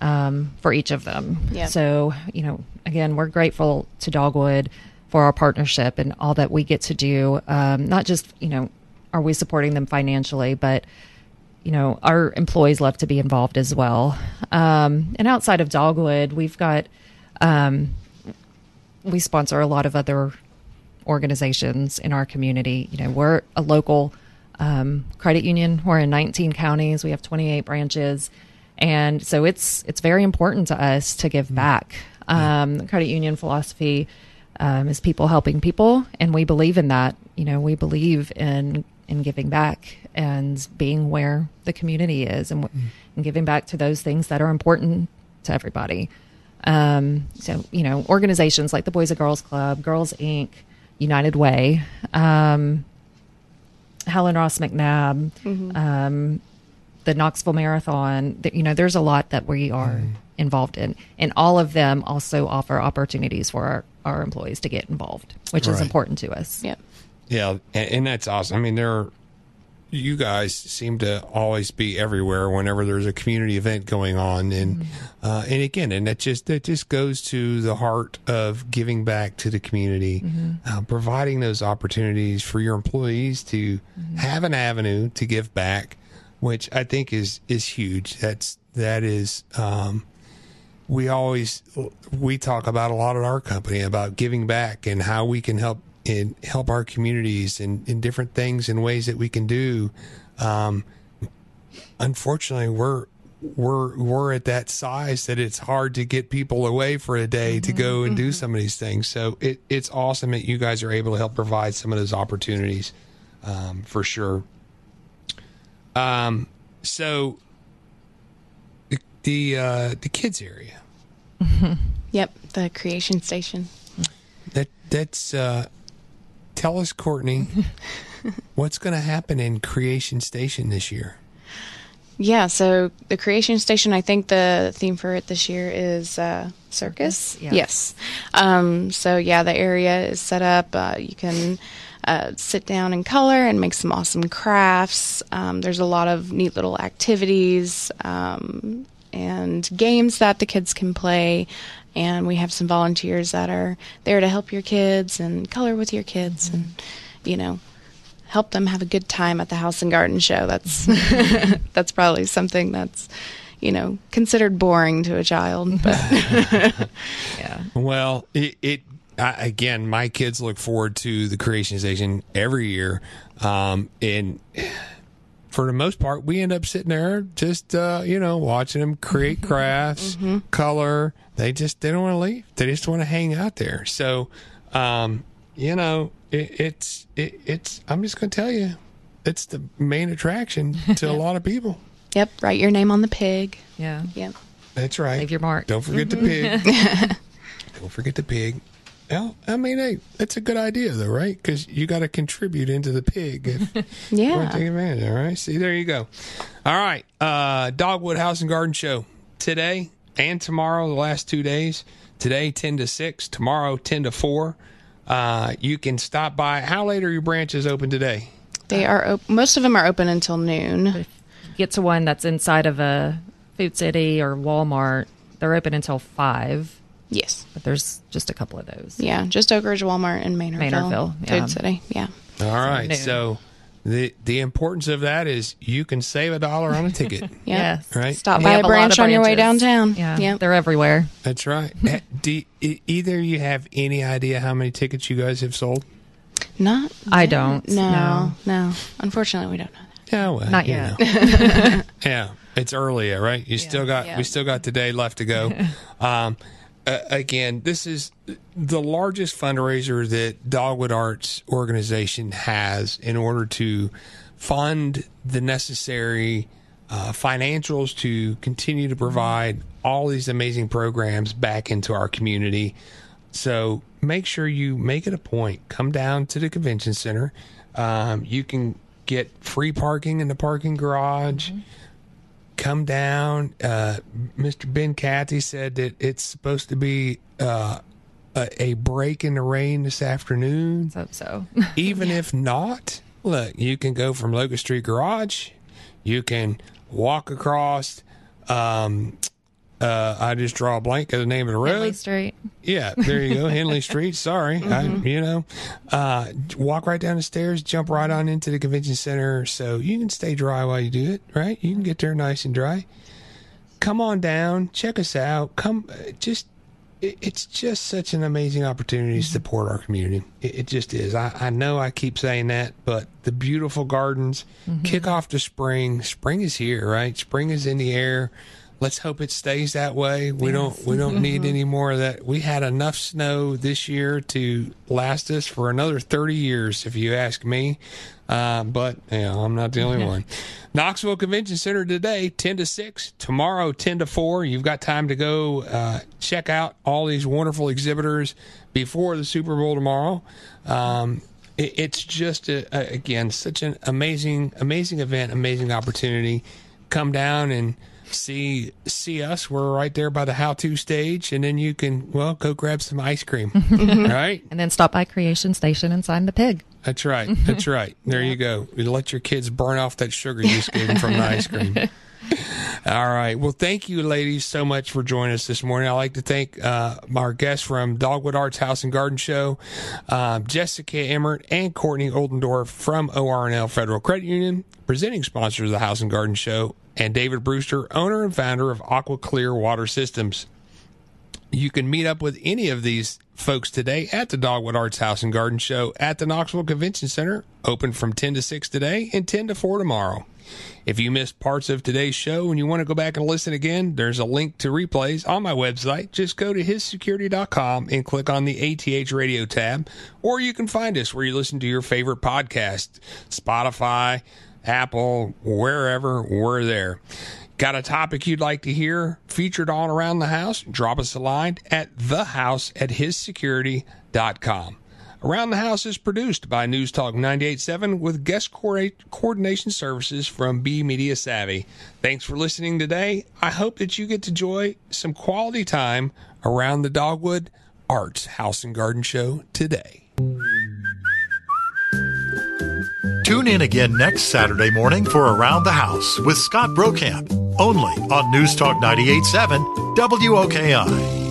um, for each of them. Yep. So, you know, again, we're grateful to Dogwood for our partnership and all that we get to do. Um, not just, you know, are we supporting them financially, but you know, our employees love to be involved as well. Um, and outside of Dogwood, we've got, um, we sponsor a lot of other organizations in our community. You know, we're a local um, credit union. We're in 19 counties. We have 28 branches, and so it's it's very important to us to give back. Um, the credit union philosophy um, is people helping people, and we believe in that. You know, we believe in in giving back and being where the community is, and, and giving back to those things that are important to everybody. Um, so, you know, organizations like the Boys and Girls Club, Girls Inc., United Way, um, Helen Ross McNabb, um, the Knoxville Marathon. th- You know, there's a lot that we are involved in, and all of them also offer opportunities for our, our employees to get involved, which is important to us. Yep. Yeah, and, and that's awesome. I mean, there, are, you guys seem to always be everywhere whenever there's a community event going on, and uh, and again, and that just that just goes to the heart of giving back to the community, uh, providing those opportunities for your employees to have an avenue to give back, which I think is is huge. That's that is. Um, we always we talk about a lot at our company about giving back and how we can help in help our communities and in different things and ways that we can do. Um, unfortunately, we're we're we're at that size that it's hard to get people away for a day to go and do some of these things. So it, it's awesome that you guys are able to help provide some of those opportunities um, for sure. Um, so the the, uh, the kids area. Yep. The creation station. That that's uh tell us Courtney (laughs) what's going to happen in Creation Station this year. Yeah, so the Creation Station, I think the theme for it this year is uh, circus. Circus, yeah. Yes. Um, so, yeah, the area is set up. Uh, you can uh, sit down and color and make some awesome crafts. Um, there's a lot of neat little activities um, and games that the kids can play. And we have some volunteers that are there to help your kids and color with your kids and, you know, help them have a good time at the house and garden show. That's (laughs) that's probably something that's you know considered boring to a child, but (laughs) Yeah. Well, it, it I, again, my kids look forward to the Creation Station every year, um, and for the most part, we end up sitting there just uh, you know watching them create crafts, color. They just they don't want to leave. They just want to hang out there. So, um, you know, it, it's it, it's. I'm just going to tell you, it's the main attraction to a (laughs) lot of people. yep, write your name on the pig. Yeah. Yep. That's right. Leave your mark. Don't forget the pig. (laughs) Don't forget the pig. Well, I mean, hey, that's a good idea, though, right? Because you got to contribute into the pig. If (laughs) you want Yeah. to take advantage. All right. See, there you go. All right. Uh, Dogwood House and Garden Show today and tomorrow, the last two days. Today, 10 to 6. Tomorrow, 10 to 4. Uh, you can stop by. How late are your branches open today? They are op- most of them are open until noon. Get to one that's inside of a Food City or Walmart. They're open until five, Yes. but there's just a couple of those. Yeah, just Oak Ridge Walmart and Maynardville. Maynardville, yeah. Food City. Yeah. All right. noon. So the the importance of that is you can save a dollar on a ticket. (laughs) Yep. Yes. Right. Stop by a branch of on your way downtown. Yeah. Yep. They're everywhere. That's right. Eh, (laughs) Do e- either you have any idea how many tickets you guys have sold? Not. I yet. don't, No, no. no. Unfortunately, we don't know that. Yeah, well, Not yet. know. (laughs) yeah, it's early, right? You still got Yeah. we still got today left to go. um, uh, again, this is the largest fundraiser that Dogwood Arts organization has in order to fund the necessary uh, financials to continue to provide all these amazing programs back into our community. So make sure you make it a point. Come down to the convention center. Um, you can get free parking in the parking garage. Come down. Uh, Mr. Ben Cathey said that it's supposed to be uh, a, a break in the rain this afternoon. So, so. (laughs) Even if not, look, you can go from Locust Street Garage. You can walk across. Um, uh, I just draw a blank of the name of the road. Henley Street. Yeah, there you go, Henley Street. Sorry, I, you know, uh, walk right down the stairs, jump right on into the convention center, so you can stay dry while you do it. Right, you can get there nice and dry. Come on down, check us out. Come, uh, just. It, it's just such an amazing opportunity to support our community. It, it just is. I, I know I keep saying that, but the beautiful gardens kick off the spring. Spring is here, right? Spring is in the air. Let's hope it stays that way. We don't we don't need any more of that. We had enough snow this year to last us for another 30 years if you ask me. Uh, but you know, I'm not the only one. Knoxville Convention Center today, 10 to 6. Tomorrow, 10 to 4. You've got time to go uh, check out all these wonderful exhibitors before the Super Bowl tomorrow. Um, it, it's just, a, a, again, such an amazing, amazing event, amazing opportunity. Come down and see see us. We're right there by the how to stage, and then you can well go grab some ice cream, (laughs) mm-hmm. right? And then stop by Creation Station and sign the pig. That's right. (laughs) That's right. There you go. You let your kids burn off that sugar you just gave them from the ice cream. (laughs) All right. Well, thank you, ladies, so much for joining us this morning. I'd like to thank uh, our guests from Dogwood Arts House and Garden Show, um, Jessica Emert and Courtney Oldendorf from ORNL Federal Credit Union, presenting sponsors of the House and Garden Show, and David Brewster, owner and founder of AquaClear Water Systems. You can meet up with any of these folks today at the Dogwood Arts House and Garden Show at the Knoxville Convention Center, open from 10 to 6 today and 10 to 4 tomorrow. If you missed parts of today's show and you want to go back and listen again, there's a link to replays on my website. Just go to hissecurity.com and click on the ATH radio tab, or you can find us where you listen to your favorite podcast Spotify, Apple, wherever, we're there. Got a topic you'd like to hear featured on Around the House? Drop us a line at thehouse at hissecurity.com. Around the House is produced by News Talk 98.7 with guest coordination services from B Media Savvy. Thanks for listening today. I hope that you get to enjoy some quality time around the Dogwood Arts House and Garden Show today. Tune in again next Saturday morning for Around the House with Scott Brokamp, only on News Talk 98.7 WOKI.